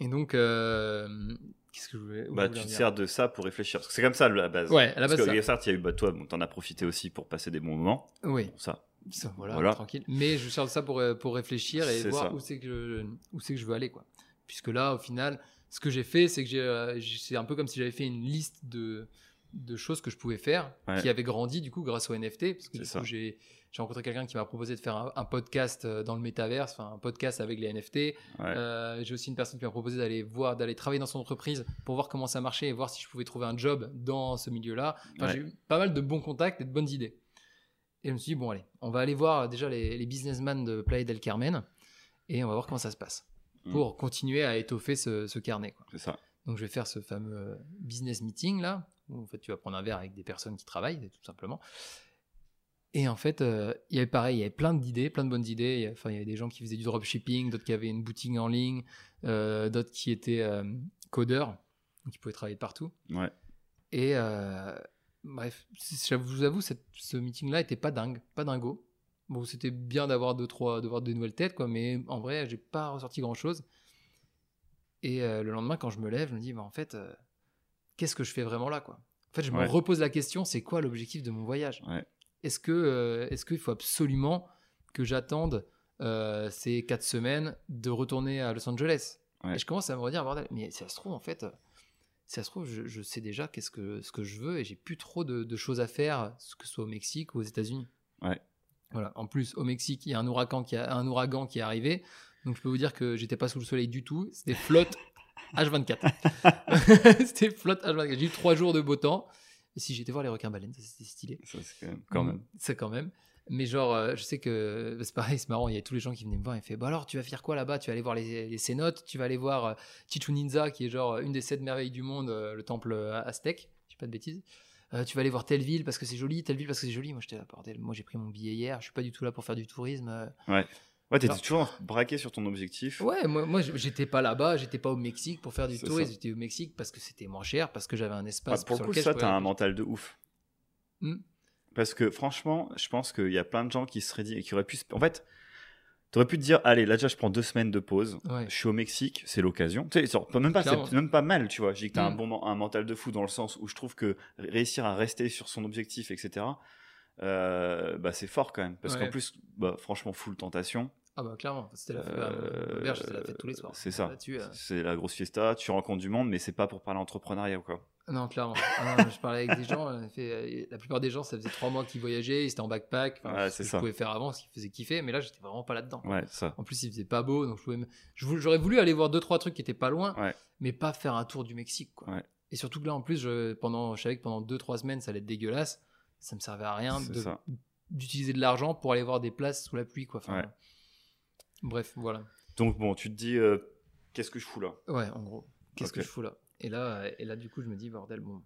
B: et donc, qu'est-ce que je voulais.
A: Bah tu te sers de ça pour réfléchir. Parce c'est comme ça à la base.
B: Ouais, à la
A: Parce
B: base,
A: que
B: ça.
A: il y a eu bah, toi, bon, t'en as profité aussi pour passer des bons moments.
B: Oui,
A: Bon, ça.
B: Ça, voilà,
A: Voilà.
B: tranquille. Mais je de ça pour, euh, pour réfléchir et voir
A: ça.
B: où c'est que, je- où que je veux aller. Quoi. Puisque là, au final, ce que j'ai fait, c'est que euh, c'est un peu comme si j'avais fait une liste de, de choses que je pouvais faire
A: Ouais.
B: qui avait grandi du coup grâce au NFT. Parce que du coup, j'ai, rencontré quelqu'un qui m'a proposé de faire un, un podcast euh, dans le métaverse, enfin un podcast avec les NFT.
A: Ouais.
B: Euh, j'ai aussi une personne qui m'a proposé d'aller voir, d'aller travailler dans son entreprise pour voir comment ça marchait et voir si je pouvais trouver un job dans ce milieu-là. Enfin,
A: Ouais.
B: J'ai eu pas mal de bons contacts et de bonnes idées. Et je me suis dit, bon, allez, on va aller voir déjà les, les businessmen de Playa del Carmen et on va voir comment ça se passe
A: Mm.
B: pour continuer à étoffer ce, ce carnet.
A: C'est ça.
B: Donc, je vais faire ce fameux business meeting là, où en fait, tu vas prendre un verre avec des personnes qui travaillent, tout simplement. Et en fait, euh, il y avait pareil, il y avait plein d'idées, plein de bonnes idées. Enfin, il y avait des gens qui faisaient du dropshipping, d'autres qui avaient une boutique en ligne, euh, d'autres qui étaient euh, codeurs, qui pouvaient travailler partout.
A: Ouais.
B: Et bref, je vous avoue, cette- ce meeting-là était pas dingue, pas dingo. Bon, c'était bien d'avoir deux, trois, de voir de nouvelles têtes, quoi, mais en vrai, j'ai pas ressorti grand-chose. Et euh, le lendemain, quand je me lève, je me dis, bah, en fait, euh, qu'est-ce que je fais vraiment là, quoi? En fait, je me
A: Ouais.
B: repose la question, c'est quoi l'objectif de mon voyage?
A: Ouais.
B: Est-ce que, euh, est-ce qu'il faut absolument que j'attende ces quatre semaines de retourner à Los Angeles?
A: Ouais.
B: Et je commence à me redire, bordel, mais ça se trouve, en fait, si ça se trouve, je, je sais déjà qu'est-ce que, ce que je veux et j'ai plus trop de, de choses à faire, que ce soit au Mexique ou aux États-Unis.
A: Ouais.
B: Voilà. En plus, au Mexique, il y a un ouragan qui, a, un ouragan qui est arrivé. Donc, je peux vous dire que j'étais pas sous le soleil du tout. C'était flotte H24. C'était flotte H24. J'ai eu trois jours de beau temps. Et si j'étais voir les requins baleines, ça, c'était stylé.
A: Ça, c'est quand même. Quand même.
B: C'est quand même. Mais genre, euh, je sais que c'est pareil, c'est marrant. Il y a tous les gens qui venaient me voir et fait Bah alors, tu vas faire quoi là-bas? Tu vas aller voir les, les cénotes, tu vas aller voir euh, Chichen Itza, qui est genre une des sept merveilles du monde, euh, le temple euh, aztèque. Je dis pas de bêtises. Euh, tu vas aller voir telle ville parce que c'est joli, telle ville parce que c'est joli. Moi, j'étais là, bordel. Moi, j'ai pris mon billet hier. Je suis pas du tout là pour faire du tourisme. euh.
A: Ouais, t'étais toujours braqué sur ton objectif.
B: Ouais, moi, moi j'étais pas là-bas, j'étais pas au Mexique pour faire du tourisme. J'étais au Mexique parce que c'était moins cher, parce que j'avais un
A: Ah,
B: espace
A: pour
B: sur
A: le coup,
B: lequel
A: ça, t'as un mental de ouf.
B: Hmm.
A: Parce que franchement, je pense qu'il y a plein de gens qui seraient dit, qui auraient pu. En fait, t'aurais pu te dire, allez, là déjà, je prends deux semaines de pause.
B: Ouais.
A: Je suis au Mexique, c'est l'occasion. Tu sais, même pas, c'est même pas mal, tu vois. Je dis que t'as un
B: Mm.
A: bon un mental de fou dans le sens où je trouve que réussir à rester sur son objectif, etc. euh, bah c'est fort quand même parce
B: Ouais.
A: qu'en plus bah, franchement full tentation
B: Ah bah clairement, c'était la,
A: Euh,
B: c'était la fête tous les soirs.
A: c'est ça.
B: Euh,
A: c'est la grosse fiesta tu rencontres du monde mais c'est pas pour parler entrepreneuriat ou quoi
B: Non, clairement. Ah non, je parlais avec des gens, euh, euh, la plupart des gens, ça faisait trois mois qu'ils voyageaient, ils étaient en backpack. Enfin,
A: Ouais,
B: ce que
A: ça.
B: je pouvais faire avant, ce qui faisait kiffer, mais là, j'étais vraiment pas là-dedans.
A: ouais ça
B: En plus, il faisait pas beau, donc pouvais j'aurais voulu aller voir deux trois trucs qui étaient pas loin,
A: Ouais.
B: mais pas faire un tour du Mexique, quoi. Et surtout que là, en plus, je, pendant, je savais que pendant deux trois semaines, ça allait être dégueulasse. Ça me servait à rien de- d'utiliser de l'argent pour aller voir des places sous la pluie, quoi. Enfin,
A: Ouais.
B: Bref, voilà.
A: donc bon tu te dis euh, qu'est-ce que je fous là?
B: Ouais, en gros. Qu'est-ce que je fous là? Et là, euh, et là, du coup, je me dis, bordel, bon,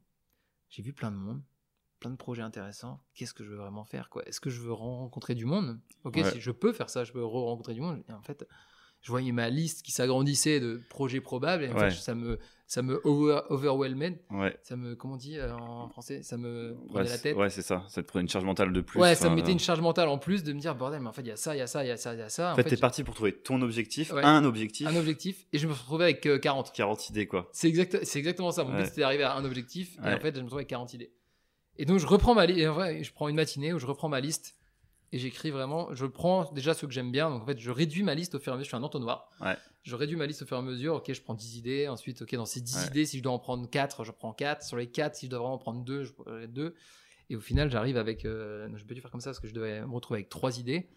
B: j'ai vu plein de monde, plein de projets intéressants. Qu'est-ce que je veux vraiment faire quoi? Est-ce que je veux rencontrer du monde? Ok,
A: Ouais.
B: si je peux faire ça, je peux rencontrer du monde. Et en fait, je voyais ma liste qui s'agrandissait de projets probables et en
A: Ouais.
B: fait, ça me, ça me over, overwhelmed.
A: Ouais.
B: Ça me, comment on dit euh, en français Ça me
A: Ouais,
B: prenait la tête.
A: ouais, c'est ça. Ça te prenait une charge mentale de plus.
B: Ouais, ça me mettait
A: euh,
B: une charge mentale en plus de me dire, bordel, mais en fait, il y a ça, il y a ça, il y a ça, il y a ça.
A: En fait, t'es parti pour trouver ton objectif, un objectif,
B: un objectif et je me retrouvais avec euh, 40.
A: 40 idées, quoi.
B: C'est exact, c'est exactement ça. Mon but c'était d'arriver à un objectif et en fait je me retrouve avec 40 idées. Et donc je reprends ma liste. En vrai, je prends une matinée où je reprends ma liste et j'écris vraiment. Je prends déjà ceux que j'aime bien. Donc en fait je réduis ma liste au fur et à mesure. Je suis un entonnoir.
A: Ouais.
B: Je réduis ma liste au fur et à mesure. Ok, je prends 10 idées. Ensuite, ok, dans ces 10
A: Ouais.
B: idées, si je dois en prendre 4, je prends 4. Sur les 4, si je dois vraiment prendre 2, je prends 2. Et au final, j'arrive avec. euh, je peux plus faire comme ça parce que je devais me retrouver avec 3 idées.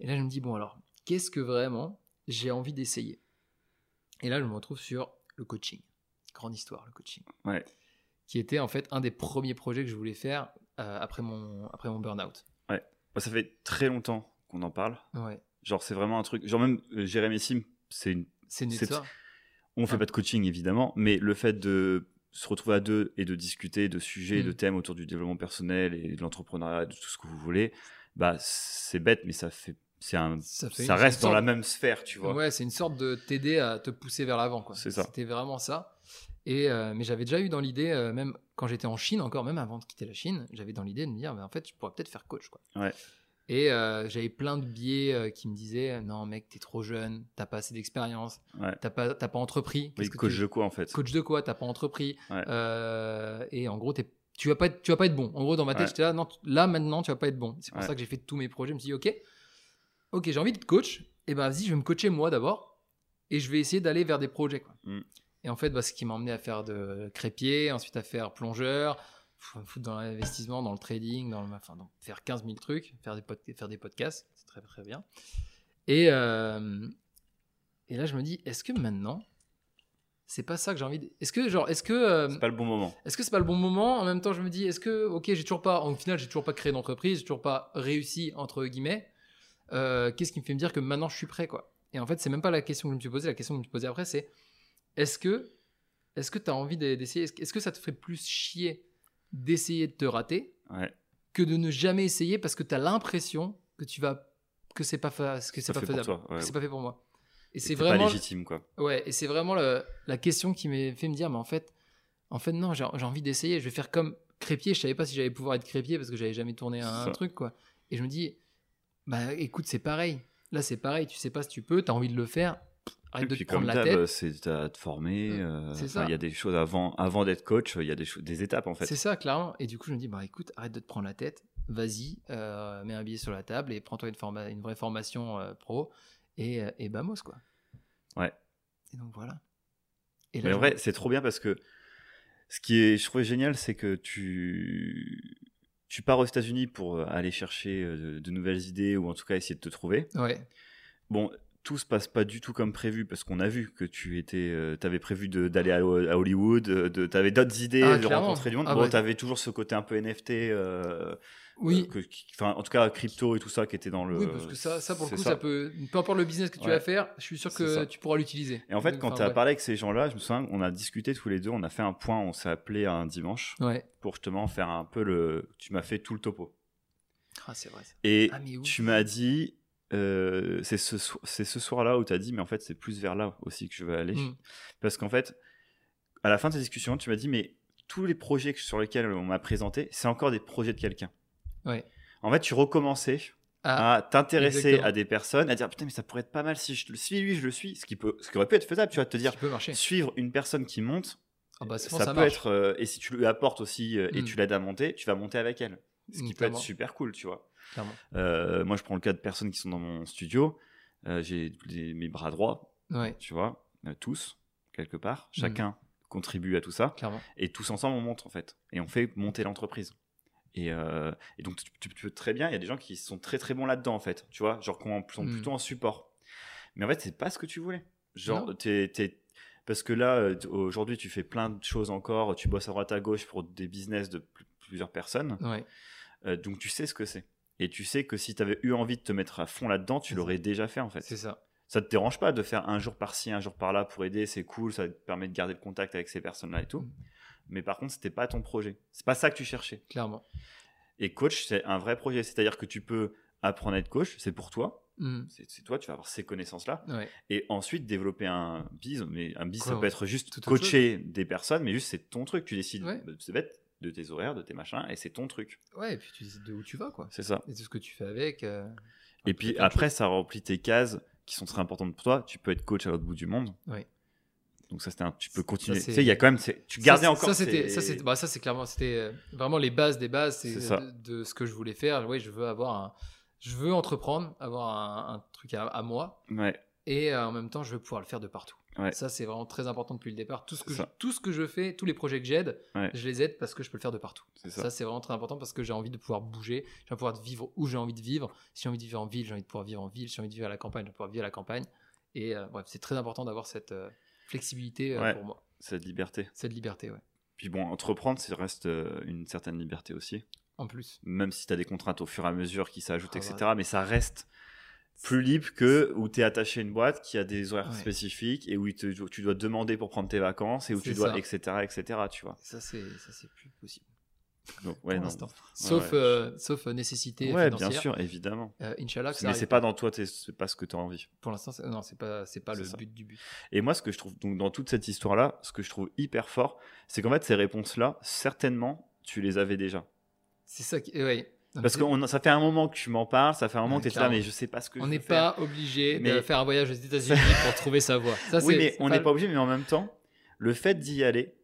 B: Et là, je me dis, bon, alors, qu'est-ce que vraiment j'ai envie d'essayer? Et là, je me retrouve sur le coaching. Grande histoire, le coaching.
A: Ouais.
B: Qui était en fait un des premiers projets que je voulais faire euh, après mon, après mon burn-out.
A: Bah, ça fait très longtemps qu'on en parle.
B: Ouais.
A: Genre, c'est vraiment un truc. Genre, même euh, Jérémy Sim, c'est une.
B: C'est
A: C'est-
B: ça.
A: On fait
B: Ouais.
A: pas de coaching, évidemment, mais le fait de se retrouver à deux et de discuter de sujets,
B: Mm.
A: de thèmes autour du développement personnel et de l'entrepreneuriat, de tout ce que vous voulez, bah, c'est bête, mais ça fait. C'est un,
B: Ça, une-
A: reste
B: une
A: dans la même sphère, tu vois.
B: Ouais, c'est une sorte de t'aider à te pousser vers l'avant. quoi.
A: C'est ça.
B: C'était vraiment ça. Et, euh, mais j'avais déjà eu dans l'idée, euh, même quand j'étais en Chine, encore même avant de quitter la Chine, j'avais dans l'idée de me dire, mais en fait, je pourrais peut-être faire coach. Quoi.
A: Ouais.
B: Et euh, j'avais plein de biais qui me disaient, non mec, t'es trop jeune, t'as pas assez d'expérience,
A: Ouais.
B: t'as pas, t'as pas entrepris.
A: Oui,
B: que
A: coach de quoi, en fait?
B: Coach de quoi? T'as pas entrepris.
A: Ouais.
B: Et en gros, t'es- tu vas pas être, tu vas pas être bon. En gros, dans ma tête,
A: Ouais.
B: j'étais là, non, là maintenant, tu vas pas être bon. C'est pour
A: Ouais.
B: ça que j'ai fait tous mes projets. Je me suis dit, ok, ok, j'ai envie d'être coach. Et ben vas-y, je vais me coacher moi d'abord, et je vais essayer d'aller vers des projets. Quoi.
A: Mm.
B: Et en fait, bah, ce qui m'a emmené à faire de crépier, ensuite à faire plongeur, pff, me foutre dans l'investissement, dans le trading, dans le, enfin, dans- faire 15 000 trucs, faire des, pod- faire des podcasts, c'est très très bien. Et, euh, et là, je me dis, est-ce que maintenant, c'est pas ça que j'ai envie de... Est-ce que, genre, est-ce que... euh,
A: C'est pas le bon moment.
B: est-ce que c'est pas le bon moment? En même temps, je me dis, est-ce que, ok, j'ai toujours pas, au final, j'ai toujours pas créé d'entreprise, j'ai toujours pas réussi entre guillemets. Euh, Qu'est-ce qui me fait me dire que maintenant je suis prêt, quoi? Et en fait, c'est même pas la question que je me suis posée. La question que je me suis posée après, c'est est-ce que, est-ce que tu as envie d'e- d'essayer Est-ce que- ça te ferait plus chier d'essayer de te rater
A: Ouais.
B: que de ne jamais essayer parce que tu as l'impression que tu vas que c'est pas fa- que c'est
A: Pas
B: pas
A: fait pour
B: faisable,
A: ouais.
B: c'est pas fait pour moi. Et
A: Et
B: c'est vraiment
A: pas légitime, quoi.
B: Ouais, et c'est vraiment le- la question qui m'a fait me dire, mais en fait, en fait non, j'ai envie d'essayer. Je vais faire comme crépier. Je savais pas si j'allais pouvoir être crépier parce que j'avais jamais tourné un, truc, quoi. Et je me dis, bah écoute, c'est pareil. Là, c'est pareil. Tu sais pas si tu peux, tu as envie de le faire. Arrête
A: Et
B: de
A: puis
B: te prendre
A: comme
B: la tête.
A: c'est à te former.
B: Mm,
A: euh. Il y a des choses avant, avant d'être coach, il y a des, étapes en fait.
B: C'est ça, clairement. Et du coup, je me dis, bah écoute, arrête de te prendre la tête. Vas-y, euh, mets un billet sur la table et prends-toi une, vraie formation euh, pro. Et, euh, et bamos, quoi.
A: Ouais.
B: Et donc voilà. Et
A: Mais
B: je
A: en vrai, c'est trop bien parce que ce qui est, je trouvais génial, c'est que tu, tu pars aux États-Unis pour aller chercher de, de nouvelles idées ou en tout cas essayer de te trouver.
B: Ouais,
A: Bon, tout se passe pas du tout comme prévu parce qu'on a vu que tu étais, euh, avais prévu d'aller à, à Hollywood, euh, de, t'avais d'autres idées,
B: Ah,
A: de
B: clairement.
A: rencontrer du monde.
B: Ah,
A: bon,
B: ouais.
A: t'avais toujours ce côté un peu NFT. euh,
B: oui.
A: euh, enfin, en tout cas, crypto et tout ça qui était dans le.
B: Oui, parce que ça, ça pour le coup, ça. peut. Peu importe le business que tu
A: Ouais.
B: vas faire, je suis sûr que tu pourras l'utiliser.
A: Et en fait, quand
B: enfin,
A: tu as
B: ouais.
A: parlé avec ces gens-là, je me souviens, on a discuté tous les deux, on a fait un point, on s'est appelé un dimanche
B: Ouais.
A: pour justement faire un peu le. Tu m'as fait tout le topo.
B: Ah, c'est vrai. ça.
A: Et
B: Ah,
A: tu m'as dit. Euh, c'est ce, soir-là où tu as dit, mais en fait, c'est plus vers là aussi que je veux aller.
B: Mm.
A: Parce qu'en fait, à la fin de cette discussion, tu m'as dit, mais tous les projets sur lesquels on m'a présenté, c'est encore des projets de quelqu'un.
B: Ouais.
A: En fait, tu recommençais
B: Ah,
A: à t'intéresser à des personnes, à dire putain mais ça pourrait être pas mal si je le suis lui je le suis, ce qui peut, ce qui aurait pu être faisable, tu vas te dire suivre une personne qui monte,
B: Ah, bah,
A: ça,
B: ça
A: peut être euh, et si tu lui apportes aussi euh, et
B: Mm.
A: tu l'aides à monter, tu vas monter avec elle, ce qui
B: Mm,
A: peut être super cool, tu vois. Euh, moi je prends le cas de personnes qui sont dans mon studio, euh, j'ai mes bras droits,
B: Ouais,
A: tu vois, euh, tous quelque part,
B: Mm.
A: chacun contribue à tout ça.
B: Clairement.
A: et tous ensemble on monte en fait. Et on fait monter l'entreprise. Et, et donc tu, peux très bien il y a des gens qui sont très très bons là dedans en fait tu vois genre qui sont
B: Mm.
A: plutôt en support. Mais en fait c'est pas ce que tu voulais. Genre t'es, parce que là aujourd'hui tu fais plein de choses encore. Tu bosses à droite à gauche pour des business de pl- plusieurs personnes.
B: Ouais.
A: Euh, donc tu sais ce que c'est et tu sais que si tu avais eu envie de te mettre à fond là dedans tu l'aurais déjà fait en fait
B: C'est ça.
A: Ça te dérange pas de faire un jour par-ci, un jour par-là pour aider, c'est cool, ça te permet de garder le contact avec ces personnes-là et tout.
B: Mm.
A: Mais par contre, c'était pas ton projet. C'est pas ça que tu cherchais.
B: Clairement.
A: Et coach, c'est un vrai projet. C'est-à-dire que tu peux apprendre à être coach, c'est pour toi.
B: Mm.
A: C'est toi, tu vas avoir ces connaissances-là.
B: Ouais.
A: Et ensuite, développer un biz. Mais un biz, ça peut être juste coacher des personnes, mais juste c'est ton truc. Tu décides,
B: Ouais.
A: c'est bête, de tes horaires, de tes machins, et c'est ton truc.
B: Ouais, et puis tu décides de où tu vas, quoi.
A: C'est ça.
B: Et tout ce que tu fais avec. euh,
A: Et puis après, ça remplit tes cases qui sont très importantes pour toi. Tu peux être coach à l'autre bout du monde.
B: Ouais.
A: Donc ça, c'était un, tu peux continuer.
B: c'est-
A: tu sais, il y a quand même, c'est- tu
B: Ça,
A: gardais
B: c'est-
A: encore.
B: Ça, c'était, ça, c'est, bah, ça, c'est clairement, c'était euh, vraiment les bases des bases c'est
A: C'est ça.
B: de, de ce que je voulais faire. Oui, je veux avoir un, je veux entreprendre, avoir un, un truc à, à moi,
A: Ouais,
B: et euh, en même temps, je veux pouvoir le faire de partout.
A: Ouais.
B: Ça, c'est vraiment très important depuis le départ. Tout ce que je, tout ce que je fais, tous les projets que j'aide,
A: Ouais.
B: je les aide parce que je peux le faire de partout. Ça,
A: ça.
B: c'est vraiment très important parce que j'ai envie de pouvoir bouger, j'ai envie de pouvoir vivre où j'ai envie de vivre. Si j'ai envie de vivre en ville, j'ai envie de pouvoir vivre en ville. Si j'ai envie de vivre à la campagne, j'ai envie de pouvoir vivre à la campagne. Et euh, bref, c'est très important d'avoir cette euh, flexibilité euh,
A: Ouais.
B: pour moi,
A: Cette liberté.
B: cette liberté, ouais.
A: Puis bon, entreprendre, ça reste une certaine liberté aussi.
B: En plus.
A: Même si tu as des contraintes au fur et à mesure qui s'ajoutent,
B: Ah,
A: etc. Mais ça reste plus libre que où tu es attaché à une boîte qui a des horaires
B: Ouais.
A: spécifiques et où te- tu dois demander pour prendre tes vacances et où tu dois,
B: ça.
A: etc., etc., tu vois.
B: Ça, c'est, ça, c'est plus possible.
A: Donc,
B: pour
A: ouais, non.
B: Sauf, euh, sauf euh, nécessité
A: Ouais,
B: financière.
A: bien sûr, évidemment.
B: Euh, Inch'Allah,
A: Mais c'est pas dans toi, c'est pas ce que tu as envie.
B: Pour l'instant, c'est- non, c'est pas, c'est pas le
A: ça.
B: but du but.
A: Et moi, ce que je trouve, donc dans toute cette histoire-là, ce que je trouve hyper fort, c'est qu'en fait, ces réponses-là, certainement, tu les avais déjà.
B: C'est ça qui. Ouais.
A: Parce que on- ça fait un moment que tu m'en parles, ça fait un moment
B: Ouais,
A: que tu es là, mais je sais pas ce que
B: on
A: je
B: n'est
A: faire.
B: pas obligé de faire un voyage aux États-Unis pour trouver sa voie. Ça,
A: Oui, mais on n'est pas obligé, mais en même temps, le fait d'y aller,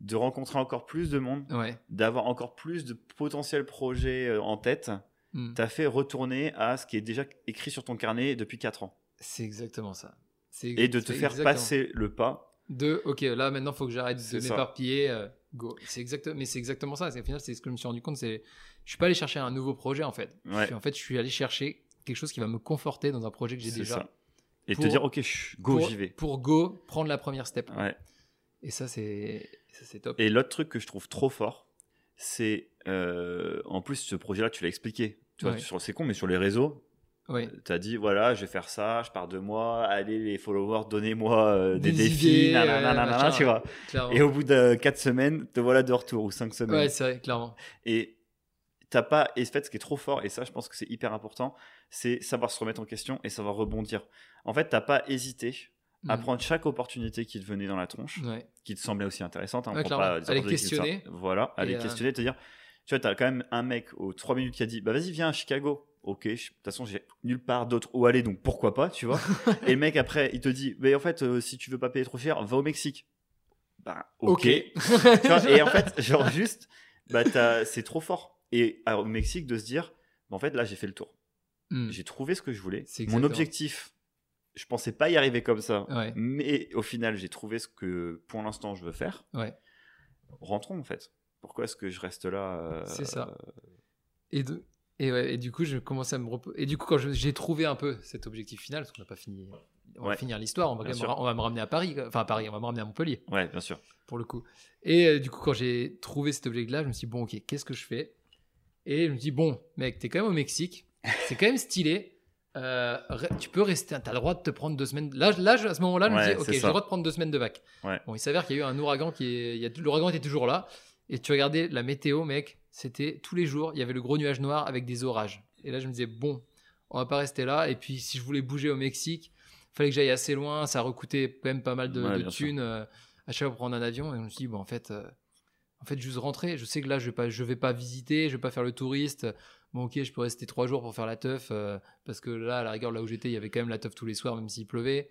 A: de rencontrer encore plus de monde,
B: Ouais.
A: d'avoir encore plus de potentiels projets euh, en tête,
B: Hmm.
A: t'a fait retourner à ce qui est déjà écrit sur ton carnet depuis 4 ans.
B: C'est exactement ça.
A: Et de te faire
B: exactement.
A: passer le pas.
B: De, ok, là maintenant, il faut que j'arrête de m'éparpiller. euh, go. C'est exact, mais c'est exactement ça. C'est- Au final, c'est ce que je me suis rendu compte. C'est, je suis pas allé chercher un nouveau projet en fait. Je
A: Ouais.
B: suis- en fait, je suis allé chercher quelque chose qui va me conforter dans un projet que j'ai déjà.
A: ça. Et
B: Pour-
A: te dire, ok, go, j'y vais.
B: Pour go, prendre la première step.
A: Ouais.
B: Et ça, c'est, c'est top.
A: Et l'autre truc que je trouve trop fort, c'est euh, en plus ce projet-là, tu l'as expliqué. Tu vois,
B: Ouais.
A: c'est con, mais sur les réseaux,
B: Ouais.
A: tu as dit voilà, je vais faire ça, je pars de moi, allez les followers, donnez-moi euh, des,
B: Des
A: défis,
B: idées,
A: nanana,
B: euh,
A: nanana,
B: machin,
A: tu vois.
B: Clairement.
A: Et au bout de 4 semaines, te voilà de retour ou 5 semaines.
B: Ouais, c'est vrai, clairement.
A: Et t'as pas. Et en fait, ce qui est trop fort, et ça, je pense que c'est hyper important, c'est savoir se remettre en question et savoir rebondir. En fait, t'as pas hésité à
B: Mm.
A: prendre chaque opportunité qui te venait dans la tronche
B: Ouais.
A: qui te semblait aussi intéressante. hein,
B: Ouais,
A: pas
B: À les questionner.
A: Voilà, à les
B: euh,
A: questionner, te dire, tu vois, t'as quand même un mec aux 3 minutes qui a dit, bah vas-y, viens à Chicago. Ok, de toute façon, j'ai nulle part d'autre où aller, donc pourquoi pas, tu vois. et le mec, après, il te dit, mais en fait, euh, si tu veux pas payer trop cher, va au Mexique. Bah, ok. Tu vois, et en fait, genre juste, bah, c'est trop fort. Et alors, au Mexique, de se dire, bah, en fait, là, j'ai fait le tour.
B: Mm.
A: J'ai trouvé ce que je voulais. Mon objectif, je pensais pas y arriver comme ça.
B: Ouais.
A: Mais au final, j'ai trouvé ce que pour l'instant je veux faire.
B: Ouais.
A: Rentrons en fait. Pourquoi est-ce que je reste là euh,
B: C'est ça. Et, de- et, ouais, et du coup, je commençais à me Et du coup, quand j'ai trouvé un peu cet objectif final, parce qu'on n'a pas fini, on va
A: Ouais.
B: finir l'histoire, on va, on me ramener à Paris, enfin à Paris, on va me ramener à Montpellier,
A: Ouais, bien sûr.
B: pour le coup. Et euh, du coup, quand j'ai trouvé cet objectif-là, je me suis dit, bon, ok, qu'est-ce que je fais? Et je me dis, bon, mec, t'es quand même au Mexique, c'est quand même stylé. euh, tu peux rester, t'as le droit de te prendre deux semaines. Là, là à ce moment-là, je
A: Ouais,
B: me dis, ok, j'ai le droit de prendre deux semaines de vac.
A: Ouais.
B: Bon, il s'avère qu'il y a eu un ouragan qui est, l'ouragan était toujours là. Et tu regardais la météo, mec, c'était tous les jours, il y avait le gros nuage noir avec des orages. Et là, je me disais, bon, on va pas rester là. Et puis, si je voulais bouger au Mexique, fallait que j'aille assez loin. Ça recoûtait quand même pas mal de,
A: Ouais,
B: thunes euh, à chaque fois pour prendre un avion. Et je me suis dit, bon, en fait, euh, en fait, juste rentrer. Je sais que là, je vais pas, je vais pas visiter, je vais pas faire le touriste. Bon, ok, je peux rester trois jours pour faire la teuf euh, parce que là, à la rigueur, là où j'étais, il y avait quand même la teuf tous les soirs, même s'il pleuvait.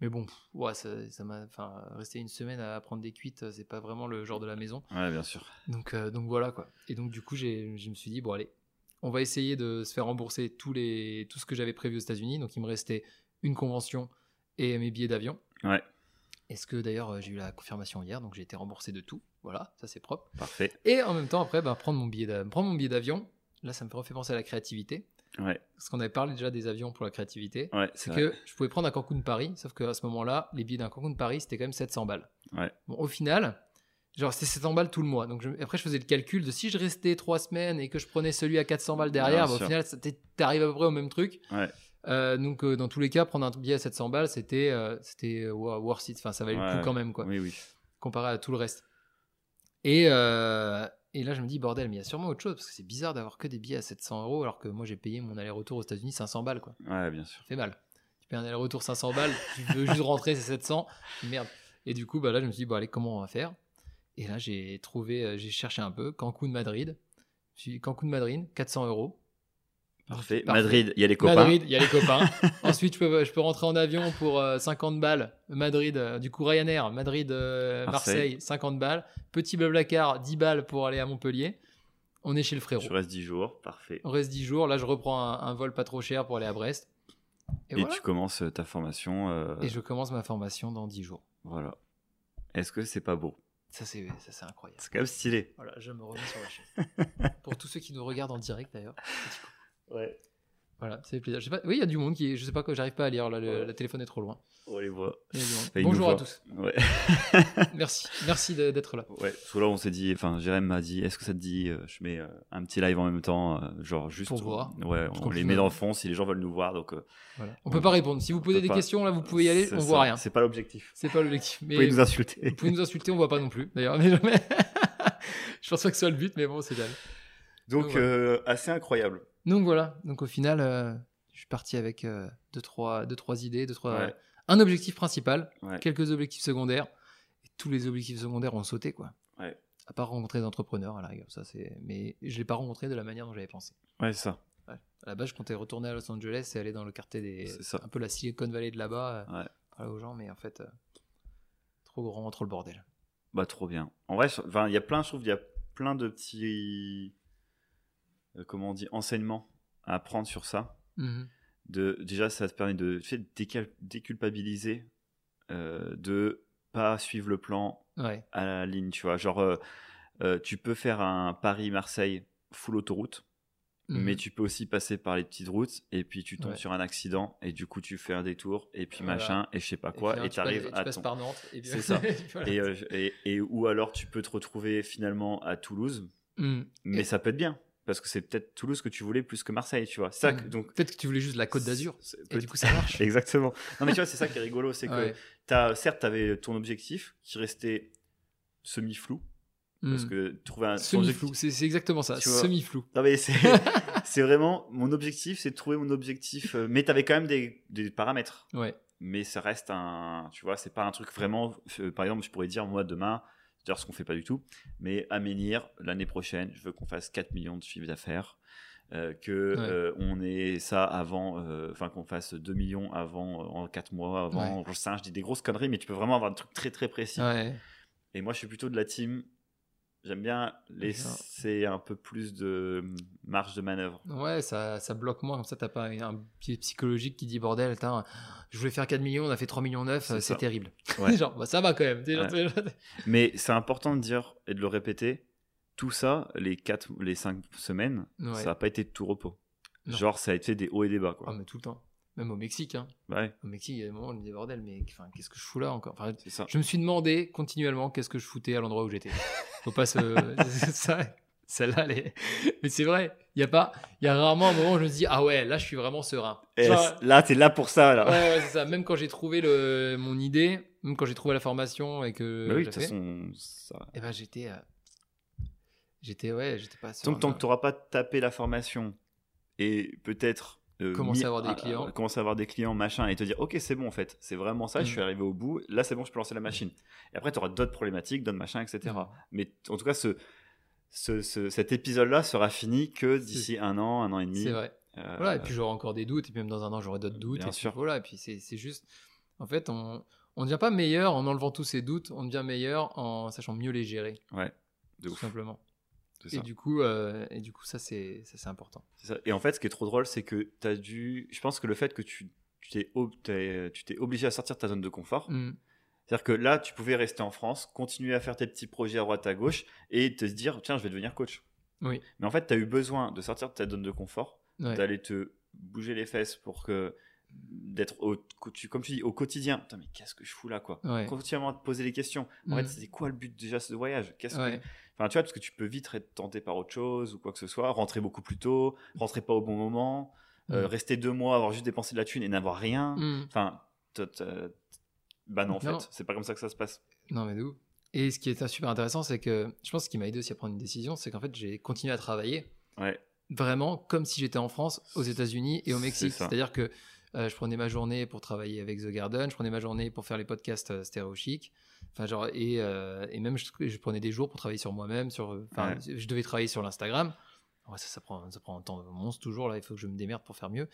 B: Mais bon, ouais, ça, m'a, enfin, rester une semaine à prendre des cuites, c'est pas vraiment le genre de la maison.
A: Ouais, bien sûr.
B: Donc, euh, donc voilà quoi. Et donc du coup, j'ai, je me suis dit bon allez, on va essayer de se faire rembourser tous les, tout ce que j'avais prévu aux États-Unis. Donc il me restait une convention et mes billets d'avion.
A: Ouais.
B: Est-ce que d'ailleurs euh, j'ai eu la confirmation hier, donc j'ai été remboursé de tout. Voilà, ça c'est propre.
A: Parfait.
B: Et en même temps après, bah, prendre mon billet, d'a- prendre mon billet d'avion. Là, ça me refait penser à la créativité.
A: Ouais,
B: Parce qu'on avait parlé déjà des avions pour la créativité.
A: ouais,
B: C'est
A: vrai.
B: que je pouvais prendre un Cancun Paris, sauf qu'à ce moment-là, les billets d'un Cancun Paris, c'était quand même 700 balles.
A: Ouais.
B: Bon, au final, genre c'était 700 balles tout le mois. Donc je- après, je faisais le calcul de si je restais 3 semaines et que je prenais celui à 400 balles derrière, bah, au final, t'arrives à peu près au même truc. Euh, donc, euh, dans tous les cas, prendre un billet à 700 balles, c'était euh, c'était wo- worth it. Enfin, ça valait le coup quand même, quoi,
A: Oui, oui.
B: comparé à tout le reste. Et, euh, et là, je me dis, bordel, mais il y a sûrement autre chose, parce que c'est bizarre d'avoir que des billets à 700 euros, alors que moi, j'ai payé mon aller-retour aux États-Unis 500 balles, quoi.
A: Ouais, bien sûr.
B: Ça fait mal. Tu payes un aller-retour 500 balles, tu veux juste rentrer, c'est 700. Merde. Et du coup, bah là, je me suis dit, bon, allez, comment on va faire? Et là, j'ai trouvé, euh, j'ai cherché un peu, Cancun, Madrid. Je suis dit, Cancun, Madrid, 400 euros.
A: Parfait.
B: Parfait.
A: Madrid, il y a les copains.
B: Madrid, il y a les copains. Ensuite, je peux, je peux rentrer en avion pour euh, 50 balles. Madrid, euh, du coup, Ryanair, Madrid, euh,
A: Marseille.
B: Marseille, 50 balles. Petit blablacar, 10 balles pour aller à Montpellier. On est chez le frérot.
A: Tu restes 10 jours, parfait.
B: On reste 10 jours. Là, je reprends un, un vol pas trop cher pour aller à Brest. Et,
A: Et,
B: voilà.
A: tu commences euh, ta formation. euh,
B: Et je commence ma formation dans 10 jours.
A: Voilà. Est-ce que c'est pas beau?
B: Ça, c'est ça, c'est incroyable.
A: C'est quand même stylé.
B: Voilà, je me remets sur la chaise. pour tous ceux qui nous regardent en direct, d'ailleurs. petit coup.
A: Ouais.
B: Voilà, c'est plaisir. Je sais pas, oui, il y a du monde qui je sais pas quoi, j'arrive pas à lire, là, le,
A: Ouais.
B: le téléphone est trop loin.
A: On les voit.
B: Bonjour à tous.
A: Ouais.
B: Merci, merci d'être là.
A: Ouais. Parce que là, on s'est dit, enfin, Jérém m'a dit, est-ce que ça te dit, euh, je mets euh, un petit live en même temps, euh, genre juste.
B: Pour voir.
A: Ouais, on les met dans le fond si les gens veulent nous voir. Donc,
B: Voilà. On peut pas répondre. Si vous posez des
A: pas.
B: questions, là, vous pouvez y aller, on
A: ça.
B: voit rien.
A: C'est pas l'objectif.
B: C'est pas l'objectif.
A: Vous pouvez nous insulter.
B: vous pouvez nous insulter, on voit pas non plus. D'ailleurs, mais jamais. je pense pas que ce soit le but, mais bon, c'est dalle.
A: Donc,
B: Donc,
A: euh, assez incroyable.
B: Donc voilà. Donc au final, euh, je suis parti avec euh, deux, trois, deux, trois idées, deux, trois.
A: Ouais.
B: Un objectif principal,
A: Ouais.
B: quelques objectifs secondaires. Et tous les objectifs secondaires ont sauté, quoi.
A: Ouais.
B: À part rencontrer des entrepreneurs, à la rigueur. Ça, c'est... Mais je l'ai pas rencontré de la manière dont j'avais pensé.
A: Ouais, c'est ça.
B: À la base, je comptais retourner à Los Angeles et aller dans le quartier des.
A: C'est ça.
B: Un peu la Silicon Valley de là-bas, euh,
A: Ouais.
B: parler aux gens, mais en fait, euh, trop grand, trop le bordel.
A: Bah, trop bien. En vrai, il y a plein, je trouve, il y a plein de petits, euh, comment on dit, enseignements à apprendre sur ça.
B: Mhm.
A: De, déjà, ça te permet de, décal- déculpabiliser, euh, de pas suivre le plan
B: Ouais.
A: à la ligne, tu vois. Genre, euh, euh, tu peux faire un Paris-Marseille full autoroute,
B: Mhm.
A: mais tu peux aussi passer par les petites routes et puis tu tombes
B: Ouais.
A: sur un accident et du coup tu fais un détour et puis
B: Voilà.
A: machin et je sais pas
B: Et
A: quoi
B: hein,
A: et
B: tu
A: arrives à
B: passes
A: ton...
B: par Nantes. Et
A: C'est ça. Et, et, et ou alors tu peux te retrouver finalement à Toulouse,
B: Mhm.
A: mais
B: Et-
A: ça peut être bien parce que c'est peut-être Toulouse que tu voulais plus que Marseille, tu vois. Ça que- donc
B: Peut-être que tu voulais juste la Côte d'Azur. Et du coup, ça marche.
A: Exactement. Non mais tu vois, c'est ça qui est rigolo, c'est que
B: Ouais.
A: t'as, certes tu avais ton objectif qui restait semi-flou parce
B: Mhm.
A: que trouver un
B: Semi-flou,
A: objectif-
B: c'est exactement ça,
A: Tu vois.
B: semi-flou.
A: Non mais c'est vraiment mon objectif, c'est de trouver mon objectif euh, mais t'avais quand même des, des paramètres.
B: Ouais.
A: mais ça reste un tu vois c'est pas un truc vraiment euh, par exemple je pourrais dire moi demain d'ailleurs ce qu'on fait pas du tout mais à Menhir l'année prochaine je veux qu'on fasse 4 millions de chiffres d'affaires euh, que
B: Ouais.
A: euh, on ait ça avant euh, enfin qu'on fasse 2 millions avant euh, en 4 mois avant je sais je dis des grosses conneries mais tu peux vraiment avoir un truc très très précis
B: Ouais.
A: et moi je suis plutôt de la team j'aime bien laisser un peu plus de marge de manœuvre
B: Ouais, ça, ça bloque moins, comme ça t'as pas un pied psychologique qui dit bordel, attends, je voulais faire 4 millions, on a fait 3 millions 9,
A: C'est ça.
B: terrible.
A: Ouais.
B: Genre, bah, ça va quand même. déjà,
A: Ouais.
B: déjà.
A: Mais c'est important de dire et de le répéter. Tout ça, les quatre, les cinq semaines,
B: Ouais.
A: ça n'a pas été de tout repos.
B: Non.
A: Genre, ça a été des hauts et des bas,
B: Ah, mais tout le temps. Même au Mexique, hein.
A: Ouais,
B: Au Mexique, il y a des moments où on me dit bordel, mais qu'est-ce que je fous là encore? Enfin,
A: c'est ça.
B: Je me suis demandé continuellement qu'est-ce que je foutais à l'endroit où j'étais. Faut pas se. Celle-là, elle est- mais c'est vrai. Il y a pas. Il y a rarement un moment où je me dis ah ouais, là je suis vraiment serein.
A: Et
B: Genre,
A: là, t'es là pour ça, là.
B: Ouais, ouais, c'est ça. Même quand j'ai trouvé le, mon idée, même quand j'ai trouvé la formation et que.
A: Mais oui, de toute façon, ça...
B: eh ben j'étais. euh, J'étais, ouais, j'étais pas serein.
A: tant, tant que n'auras pas tapé la formation et peut-être. Euh,
B: Commencer à avoir des
A: ah,
B: clients.
A: commencer à avoir des clients, machin, et te dire, ok, c'est bon, en fait, c'est vraiment ça, je
B: Mm.
A: suis arrivé au bout, là, c'est bon, je peux lancer la machine. Et après, tu auras d'autres problématiques, d'autres machins, etc.
B: Mm.
A: Mais en tout cas, ce, ce- ce- cet épisode-là sera fini que d'ici un an, un an et demi.
B: C'est vrai.
A: Euh,
B: Voilà, et puis j'aurai encore des doutes, et puis même dans un an, j'aurai d'autres doutes.
A: Bien
B: et puis
A: sûr.
B: voilà, et puis c'est juste. En fait, on on ne devient pas meilleur en enlevant tous ces doutes, on devient meilleur en sachant mieux les gérer,
A: Ouais, de
B: tout
A: ouf.
B: simplement.
A: C'est
B: Et
A: ça.
B: du coup, euh, et du coup, ça c'est ça, c'est important.
A: Ça. Et en fait, ce qui est trop drôle, c'est que tu as dû. Je pense que le fait que tu t'es ob- t'es- tu t'es obligé à sortir de ta zone de confort,
B: Mm.
A: c'est-à-dire que là, tu pouvais rester en France, continuer à faire tes petits projets à droite à gauche et te dire, tiens, je vais devenir coach.
B: Oui.
A: Mais en fait, tu as eu besoin de sortir de ta zone de confort,
B: Ouais.
A: d'aller te bouger les fesses pour que d'être au, comme tu dis au quotidien Putain, mais qu'est-ce que je fous là quoi
B: Ouais.
A: continuellement à te poser des questions en fait c'est quoi le but déjà de ce voyage? Qu'est-ce que- enfin tu vois parce que tu peux vite être tenté par autre chose ou quoi que ce soit rentrer beaucoup plus tôt rentrer pas au bon moment euh,
B: Mm.
A: rester deux mois, avoir juste dépensé de la thune et n'avoir rien.
B: Mm.
A: Enfin, t- bah non, en
B: Non.
A: fait, c'est pas comme ça que ça se passe.
B: Non, mais d'où Et ce qui est super intéressant, c'est que je pense que ce qui m'a aidé aussi à prendre une décision, c'est qu'en fait, j'ai continué à travailler
A: Ouais,
B: vraiment comme si j'étais en France, aux États-Unis et au Mexique. C'est-à-dire que euh, je prenais ma journée pour travailler avec The Garden, je prenais ma journée pour faire les podcasts euh, Stéréo Chic. Enfin, genre, et, euh, et même, je, je prenais des jours pour travailler sur moi-même. Sur, je devais travailler sur l'Instagram. Ouais, ça, ça prend, ça prend un temps monstre toujours. Là, il faut que je me démerde pour faire mieux,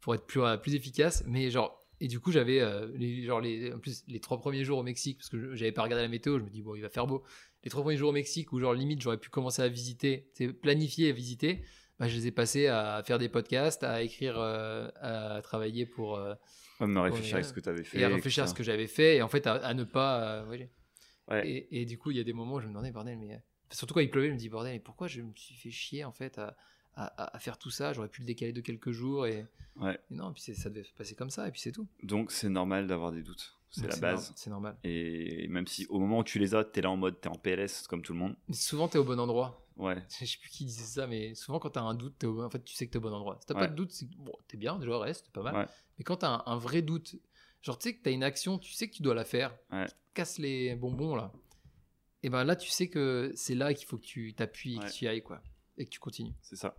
B: pour être plus, plus efficace. Mais genre, et du coup, j'avais euh, les, genre les, en plus les trois premiers jours au Mexique, parce que je- j'avais pas regardé la météo. Je me dis bon, il va faire beau. Les trois premiers jours au Mexique, où genre limite j'aurais pu commencer à visiter, c'est planifier et visiter. Bah, je les ai passés à faire des podcasts, à écrire, euh, à travailler pour euh,
A: Ouais, me réfléchir à ce que tu avais fait.
B: et à réfléchir à ce que j'avais fait et en fait à, à ne pas. euh, ouais. Et, et du coup, il y a des moments où je me demandais bordel, mais euh, surtout quand il pleuvait, je me dis bordel, mais pourquoi je me suis fait chier en fait à, à- à faire tout ça? J'aurais pu le décaler de quelques jours et,
A: Ouais.
B: et non, puis ça devait se passer comme ça et puis c'est tout.
A: Donc c'est normal d'avoir des doutes. C'est la base.
B: C'est normal.
A: Et même si au moment où tu les as, t'es là en mode, t'es en PLS comme tout le monde.
B: Mais souvent, t'es au bon endroit.
A: Ouais,
B: Je sais plus qui disait ça, mais souvent quand t'as un doute, t'es au- en fait, tu sais que t'es au bon endroit. Si t'as
A: Ouais.
B: pas de doute, c'est bon, t'es bien, déjà reste, c'est pas mal.
A: Ouais.
B: Mais quand t'as un, un vrai doute, genre tu sais que t'as une action, tu sais que tu dois la faire,
A: Ouais.
B: casses les bonbons là. Et ben là, tu sais que c'est là qu'il faut que tu t'appuies, et que tu y ailles quoi, et que tu continues.
A: c'est ça.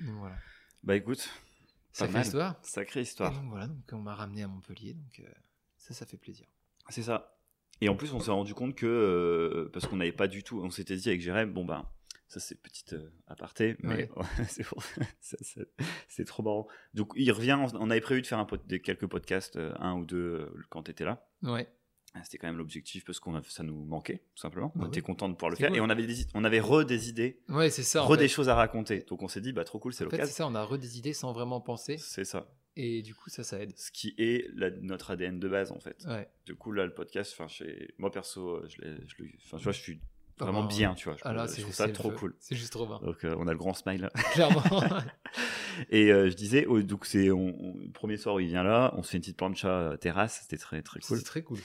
B: Donc voilà.
A: Bah écoute,
B: Sacrée
A: mal.
B: histoire.
A: sacrée
B: Et
A: histoire.
B: donc voilà, donc on m'a ramené à Montpellier, donc euh, ça, ça fait plaisir.
A: C'est ça. Et en plus, on s'est rendu compte que, euh, parce qu'on n'avait pas du tout, on s'était dit avec Jérém, bon ben, ça c'est petite euh, aparté, mais c'est pour- trop marrant. Donc il revient, on, avait prévu de faire un quelques podcasts, euh, un ou deux, quand tu étais là.
B: Ouais.
A: Ah, C'était quand même l'objectif parce qu'on a, ça nous manquait, tout simplement.
B: Bah
A: on était content de pouvoir le faire.
B: cool.
A: Et on avait, des, on avait re des idées,
B: Ouais, c'est ça.
A: re des
B: fait.
A: choses à raconter. Donc on s'est dit, bah trop cool, c'est
B: En fait, c'est
A: l'occasion.
B: ça, on a re des idées sans vraiment penser,
A: C'est ça.
B: Et du coup, ça, ça aide.
A: Ce qui est la- notre ADN de base, en fait.
B: Ouais.
A: Du coup, là, le podcast, enfin, moi perso, euh, je je tu vois, je suis vraiment
B: bah,
A: bien, tu vois. Je,
B: Ah là,
A: je
B: c'est
A: trouve ça trop cool.
B: C'est juste trop bien.
A: Donc, euh, on a le grand smile.
B: Clairement.
A: Et euh, je disais, oh, donc c'est le premier soir où il vient là, on se fait une petite plancha terrasse, c'était très très cool.
B: C'est très cool.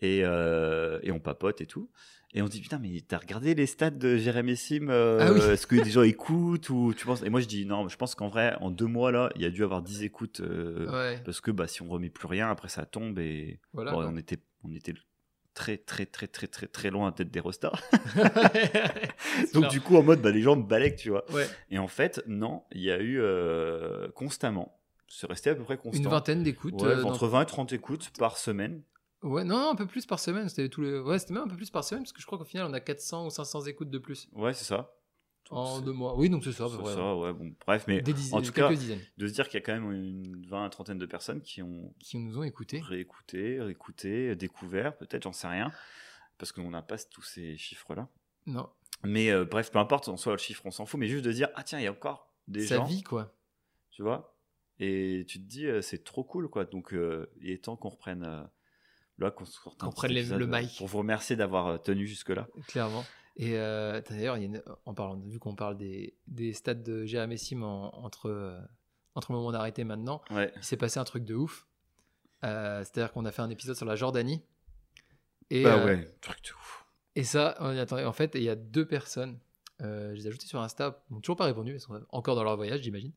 A: Et, euh, et on papote et tout. Et on se dit putain mais t'as regardé les stats de Jérémy Sim euh,
B: Ah oui.
A: Est-ce que des gens écoutent ou tu penses? Et moi je dis non, je pense qu'en vrai en deux mois là, il y a dû avoir 10 écoutes euh,
B: Ouais.
A: parce que bah si on remet plus rien après ça tombe et
B: Voilà.
A: bon,
B: quoi.
A: on était on était très très très très très très loin peut-être des rostars. Donc
B: clair.
A: du coup en mode bah les gens me balèquent tu vois.
B: Ouais.
A: Et en fait non, il y a eu euh, constamment, c'est resté à peu près constant.
B: Une vingtaine d'écoutes.
A: Entre 20 et 30 écoutes par semaine.
B: Ouais, non, un peu plus par semaine. C'était les. Ouais, c'était même un peu plus par semaine parce que je crois qu'au final on a 400 ou 500 écoutes de plus
A: Ouais, c'est ça.
B: En deux mois. Oui, donc c'est ça.
A: c'est ça, ouais, bon, bref, mais
B: dizaines,
A: en tout cas,
B: dizaines
A: de se dire qu'il y a quand même une 20 à trentaine de personnes qui ont
B: qui nous ont écoutés.
A: réécouté, réécouté, découvert, peut-être, j'en sais rien, parce qu'on n'a pas tous ces chiffres-là.
B: Non,
A: Mais euh, bref, peu importe, en soi, le chiffre, on s'en fout, mais juste de dire, ah tiens, il y a encore des
B: sa
A: gens,
B: vie quoi.
A: tu vois, et tu te dis, euh, c'est trop cool, quoi. Donc, euh, il est temps qu'on reprenne, euh, là, qu'on
B: Qu'on
A: petit
B: prenne le
A: euh,
B: mic.
A: Pour vous remercier d'avoir euh, tenu jusque-là.
B: Clairement. Et euh, d'ailleurs, en parlant, vu qu'on parle des, des stades de Jérémy Sim en- entre, euh, entre le moment d'arrêter et maintenant,
A: Ouais.
B: il s'est passé un truc de ouf. Euh, C'est-à-dire qu'on a fait un épisode sur la Jordanie. Et,
A: bah ouais, truc de ouf.
B: Et ça, on y en fait, il y a deux personnes. je les ai ajoutées sur Insta. N'ont toujours pas répondu. Elles sont encore dans leur voyage, j'imagine.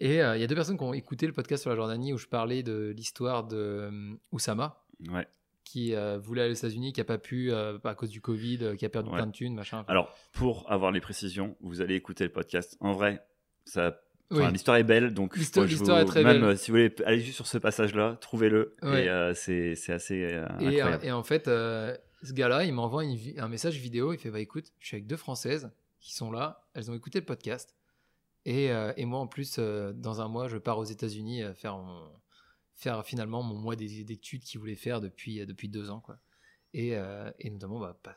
B: Et il y a deux personnes qui ont écouté le podcast sur la Jordanie où je parlais de l'histoire de Oussama,
A: Ouais.
B: qui euh, voulait aller aux États-Unis, qui a pas pu euh, à cause du Covid, euh, qui a perdu
A: Ouais.
B: plein de thunes, machin.
A: Alors, pour avoir les précisions, vous allez écouter le podcast. En vrai, ça,
B: Oui.
A: l'histoire est belle, donc
B: L'histoire-
A: moi, je
B: l'histoire
A: vous-
B: est très
A: même
B: belle.
A: si vous voulez aller juste sur ce passage-là, trouvez-le.
B: Ouais.
A: Et euh, c'est c'est assez euh,
B: Et,
A: incroyable.
B: et en fait, euh, ce gars-là, il m'envoie une un message vidéo. Il fait Bah écoute, je suis avec deux Françaises qui sont là. Elles ont écouté le podcast. Et, et moi, en plus, dans un mois, je pars aux États-Unis faire, mon- faire finalement mon mois des- d'études qu'il voulait faire depuis, euh, depuis deux ans. Quoi. Et, euh, et notamment, bah, pas-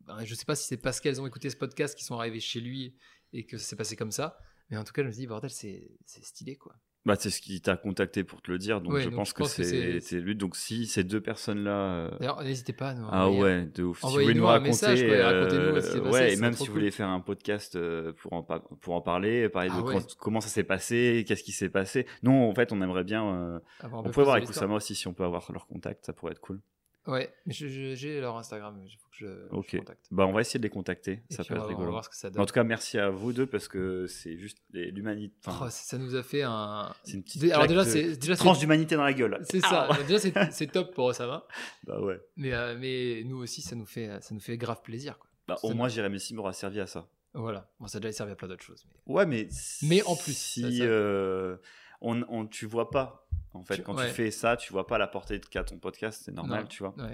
B: bah, je sais pas si c'est parce qu'elles ont écouté ce podcast qu'ils sont arrivées chez lui et que ça s'est passé comme ça. Mais en tout cas, je me dis, bordel, c'est stylé, quoi.
A: Bah, c'est ce qui t'a contacté pour te le dire, donc
B: Ouais,
A: je
B: donc
A: pense
B: je
A: que
B: pense que
A: c'est lui. Donc si ces deux personnes-là. euh,
B: D'ailleurs, n'hésitez pas à nous
A: Ah ouais, de ouf. Si vous voulez nous raconter,
B: message, ce qui
A: euh,
B: passé,
A: ouais,
B: ce
A: et même si vous
B: cool.
A: voulez faire un podcast euh, pour en, pour en parler, parler de
B: Ah ouais.
A: comment ça s'est passé, qu'est-ce qui s'est passé. Nous, en fait, on aimerait bien. euh, on pourrait voir avec. Oussama aussi si on peut avoir leur contact, ça pourrait être cool.
B: Ouais, mais je- je- j'ai leur Instagram, il faut que je, je
A: Ok.
B: contacte.
A: Bah, on va essayer de les contacter.
B: Et
A: ça peut être
B: va- on va
A: rigolo.
B: voir ce que ça
A: En
B: donne.
A: tout cas, merci à vous deux parce que c'est juste les- l'humanité. enfin,
B: Oh, ça ça nous a fait un.
A: c'est une petite
B: Alors déjà,
A: de-
B: c'est déjà
A: tranche
B: c'est
A: d'humanité dans la gueule.
B: c'est ça.
A: Ah
B: Déjà, c'est c'est top pour Osama.
A: Bah ouais.
B: Mais, euh, mais nous aussi, ça nous fait, ça nous fait grave plaisir. Quoi.
A: Bah,
B: Ça
A: au
B: nous-
A: moins, Jérémy Sim aura servi à ça.
B: Voilà. Bon, ça a déjà servi à plein d'autres choses. mais-
A: Ouais, mais.
B: Mais en plus,
A: si
B: ça, ça-
A: euh, on, on, tu vois pas. En fait,
B: Tu-
A: quand
B: ouais.
A: tu fais ça, tu vois pas la portée qu'a ton podcast, c'est normal,
B: Non.
A: tu vois.
B: Ouais.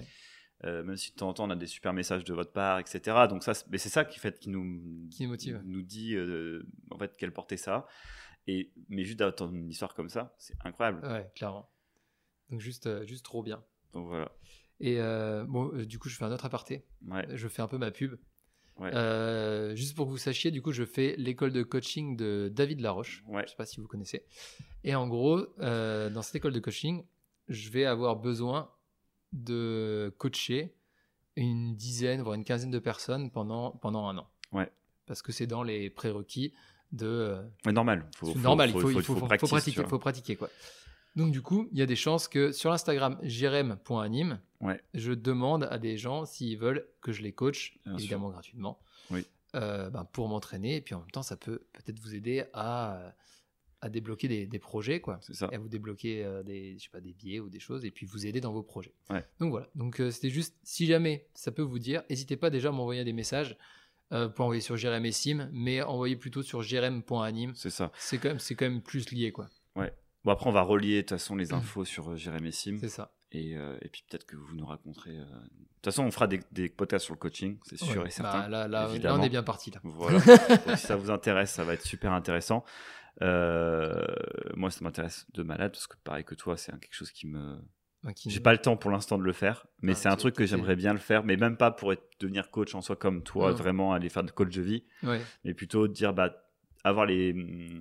A: Euh, même si de temps en temps on a des super messages de votre part, etc. Donc ça, mais c'est ça qui fait qui nous
B: Qui nous motive.
A: nous dit euh, en fait quelle portée ça. Et mais juste d'attendre une histoire comme ça, c'est incroyable.
B: Ouais, clairement. Donc juste, euh, juste trop bien.
A: Donc voilà.
B: Et euh, bon, du coup, je fais un autre aparté.
A: Ouais.
B: Je fais un peu ma pub.
A: Ouais.
B: Euh, juste pour que vous sachiez, du coup, je fais l'école de coaching de David Laroche.
A: Ouais.
B: Je sais pas si vous connaissez. Et en gros, euh, dans cette école de coaching, je vais avoir besoin de coacher une dizaine, voire une quinzaine de personnes pendant, pendant un an.
A: Ouais.
B: Parce que c'est dans les prérequis de, euh,
A: Ouais, normal. Faut,
B: normal,
A: faut-
B: il faut,
A: faut-
B: il faut,
A: practice,
B: pratiquer, faut pratiquer quoi. Donc du coup, il y a des chances que sur l'Instagram jerem.anime,
A: Ouais.
B: je demande à des gens s'ils veulent que je les coach,
A: Bien sûr.
B: évidemment gratuitement,
A: Oui.
B: euh, ben, pour m'entraîner. Et puis en même temps, ça peut peut-être vous aider à, à débloquer des, des projets, quoi.
A: Ça.
B: Et à vous débloquer euh, des, je sais pas, des billets ou des choses, et puis vous aider dans vos projets.
A: Ouais.
B: Donc voilà. Donc euh, c'était juste, si jamais ça peut vous dire, n'hésitez pas déjà à m'envoyer des messages. Euh, pour envoyer sur Jérém et Sim, mais envoyez plutôt sur jerem.anime.
A: C'est ça.
B: C'est quand, même- c'est quand même plus lié, quoi.
A: Bon après on va relier de toute façon les infos sur euh, Jérémy Sim
B: C'est ça.
A: et, euh, et puis peut-être que vous nous raconterez. euh, De toute façon on fera des, des podcasts sur le coaching, c'est sûr
B: Ouais.
A: et certain.
B: Bah, là, là, là,
A: évidemment.
B: on est bien parti là.
A: Voilà. Donc, si ça vous intéresse, ça va être super intéressant. Euh, moi, ça m'intéresse de malade parce que pareil que toi, c'est quelque chose qui me.
B: Ouais, qui-
A: J'ai pas le temps pour l'instant de le faire, mais
B: Ah,
A: c'est un truc que j'aimerais bien le faire, mais même pas pour être, devenir coach en soi comme toi,
B: Mhm.
A: vraiment aller faire de coach de vie,
B: Ouais,
A: mais plutôt dire bah avoir les hum,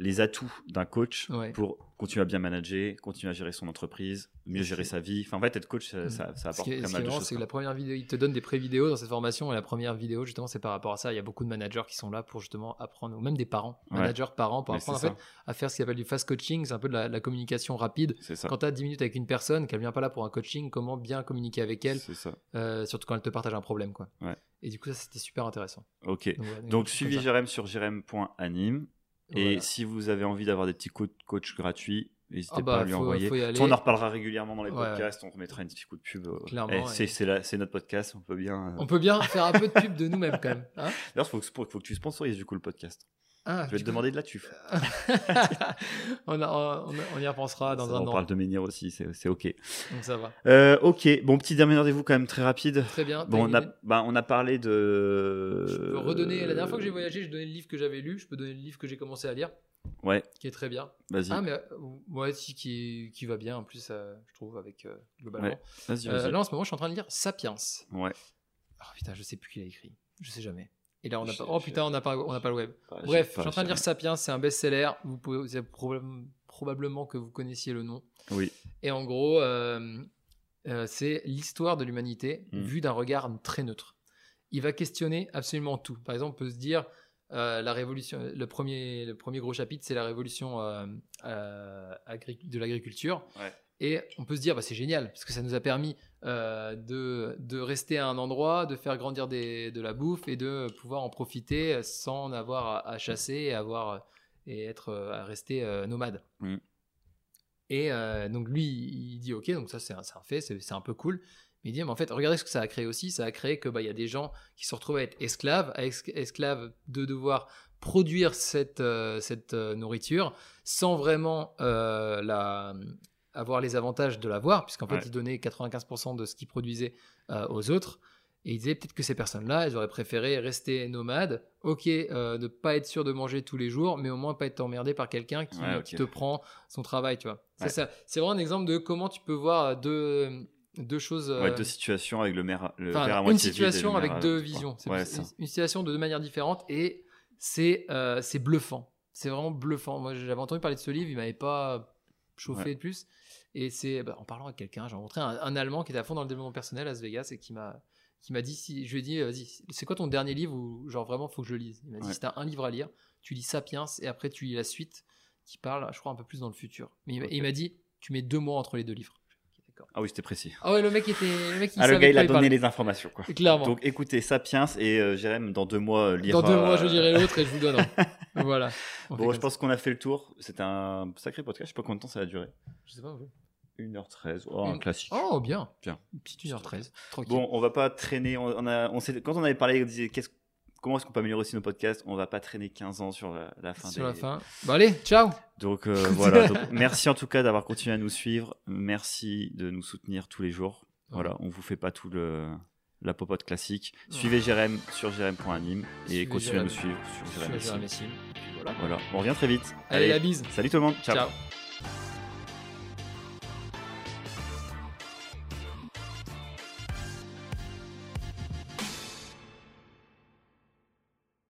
A: les atouts d'un coach
B: Ouais.
A: pour continuer à bien manager, continuer à gérer son entreprise, mieux gérer sa vie. Enfin, en fait, être coach, ça,
B: Mhm.
A: ça, ça apporte pas mal de choses.
B: c'est que la première vidéo, il te donne des pré-vidéos dans cette formation, et la première vidéo, justement, c'est par rapport à ça. Il y a beaucoup de managers qui sont là pour justement apprendre, ou même des parents,
A: Ouais.
B: managers, parents, pour
A: Mais
B: apprendre en fait, à faire ce qu'il appelle du fast coaching. C'est un peu de la, la communication rapide.
A: Ça.
B: Quand tu as 10 minutes avec une personne, qu'elle vient pas là pour un coaching, comment bien communiquer avec elle,
A: ça.
B: euh, surtout quand elle te partage un problème. quoi.
A: Ouais.
B: Et du coup, ça, c'était super intéressant.
A: Ok.
B: Donc,
A: Donc suivez
B: ça.
A: Jérém sur jérém.anime. Et si vous avez envie d'avoir des petits co- coachs gratuits, n'hésitez
B: Ah
A: pas
B: bah,
A: à lui
B: faut-
A: envoyer.
B: faut
A: De on en reparlera régulièrement dans les
B: Ouais,
A: podcasts, on remettra une petite coup de pub.
B: Clairement,
A: eh, c'est notre podcast, on peut bien. euh,
B: On peut bien faire un peu de pub de nous-mêmes quand même. hein.
A: D'ailleurs, il faut, que- faut que tu sponsorises du coup le podcast.
B: Ah,
A: Je vais te
B: coup-
A: demander de la tuf.
B: on, a- on, on y repensera dans
A: Ça,
B: un
A: on
B: an.
A: parle de menhir aussi, c'est ok.
B: Donc ça va.
A: Euh, ok, bon, petit dernier rendez-vous quand même très rapide.
B: Très bien.
A: Bon, on a, bah, on a parlé de.
B: Je peux redonner. La dernière fois que j'ai voyagé, j'ai donné le livre que j'avais lu. Je peux donner le livre que j'ai commencé à lire,
A: Ouais,
B: qui est très bien.
A: vas-y.
B: Ah, mais euh, ouais, si, qui, qui va bien en plus, euh, je trouve, avec euh, globalement.
A: Ouais, Vas-y,
B: Euh,
A: vas-y.
B: là, en ce moment, je suis en train de lire Sapiens.
A: Ouais.
B: Oh putain, je sais plus qui l'a écrit. Je sais jamais. Et là, on a
A: Je-
B: pas. Oh putain, on n'a pas, on n'a pas le web. Bref, je suis en train de lire Sapiens. C'est un best-seller. Vous pouvez, probablement que vous connaissiez le nom.
A: Oui,
B: Et en gros, euh, euh, c'est l'histoire de l'humanité
A: Mm.
B: vue d'un regard très neutre. Il va questionner absolument tout. Par exemple, on peut se dire, euh, la révolution, le premier, le premier gros chapitre, c'est la révolution de l'agriculture.
A: Ouais.
B: Et on peut se dire, bah, c'est génial, parce que ça nous a permis euh, de, de rester à un endroit, de faire grandir des- de la bouffe et de pouvoir en profiter sans avoir à, à chasser et, avoir, et être, à rester euh, nomade. Et euh, donc lui, il dit ok, donc ça c'est un, fait, c'est un peu cool. Mais il dit mais en fait, regardez ce que ça a créé aussi. Ça a créé que bah il y a des gens qui se retrouvent à être esclaves, à ex- esclaves de devoir produire cette euh, cette nourriture sans vraiment la avoir les avantages de l'avoir, puisqu'en fait
A: Ouais.
B: il donnait 95% de ce qu'ils produisaient euh, aux autres. Et il disait peut-être que ces personnes-là, elles auraient préféré rester nomades, ok, euh, ne pas être sûr de manger tous les jours, mais au moins pas être emmerdé par quelqu'un qui,
A: Ouais,
B: te prend son travail, tu vois.
A: Ouais.
B: ça- c'est vraiment un exemple de comment tu peux voir deux, deux choses.
A: Ouais,
B: euh,
A: deux situations avec le, maire, le
B: enfin,
A: à
B: une situation avec
A: à-
B: deux visions. C'est une situation de deux manières différentes et c'est euh, c'est bluffant. C'est vraiment bluffant. Moi, j'avais entendu parler de ce livre, il m'avait pas chauffé
A: Ouais.
B: de plus. Et c'est bah, en parlant avec quelqu'un, j'ai rencontré un, un Allemand qui était à fond dans le développement personnel à Las Vegas et qui m'a qui m'a dit si je lui ai dit vas-y c'est quoi ton dernier livre où genre vraiment faut que je le lise? Il m'a dit
A: Ouais.
B: si t'as un livre à lire tu lis Sapiens et après tu lis la suite qui parle je crois un peu plus dans le futur mais il m'a-
A: Ok.
B: il m'a dit tu mets deux mois entre les deux livres.
A: Ah oui, c'était précis.
B: Ah ouais, le mec était. Le mec, il
A: Ah, le gars, il a donné les informations, quoi.
B: Clairement.
A: Donc écoutez, Sapiens et euh, Jérém, dans deux mois, euh, lira.
B: Dans deux mois, je
A: euh,
B: dirai l'autre et je vous donne. voilà.
A: Bon, je pense qu'on a fait le tour. C'était un sacré podcast. Je sais pas combien de temps ça a duré.
B: Je sais pas. vous.
A: 1h13. Oh, un classique.
B: Oh, bien.
A: Bien.
B: Une petite 1h13. Tranquille.
A: Bon, on va pas traîner. On, a, on quand on avait parlé, on disait qu'est-ce- comment est-ce qu'on peut améliorer aussi nos podcasts? On va pas traîner 15 ans sur la, la fin
B: Sur
A: des-
B: la fin. Bon, allez, ciao.
A: Donc euh, voilà. Donc, merci en tout cas d'avoir continué à nous suivre. Merci de nous soutenir tous les jours. Voilà, on vous fait pas tout le la popote classique. Suivez Jérém sur jérém.anime et continuez à nous suivre sur Jérém.
B: Voilà.
A: Voilà, on revient très vite.
B: Allez, la bise.
A: salut tout le monde. Ciao.
B: ciao.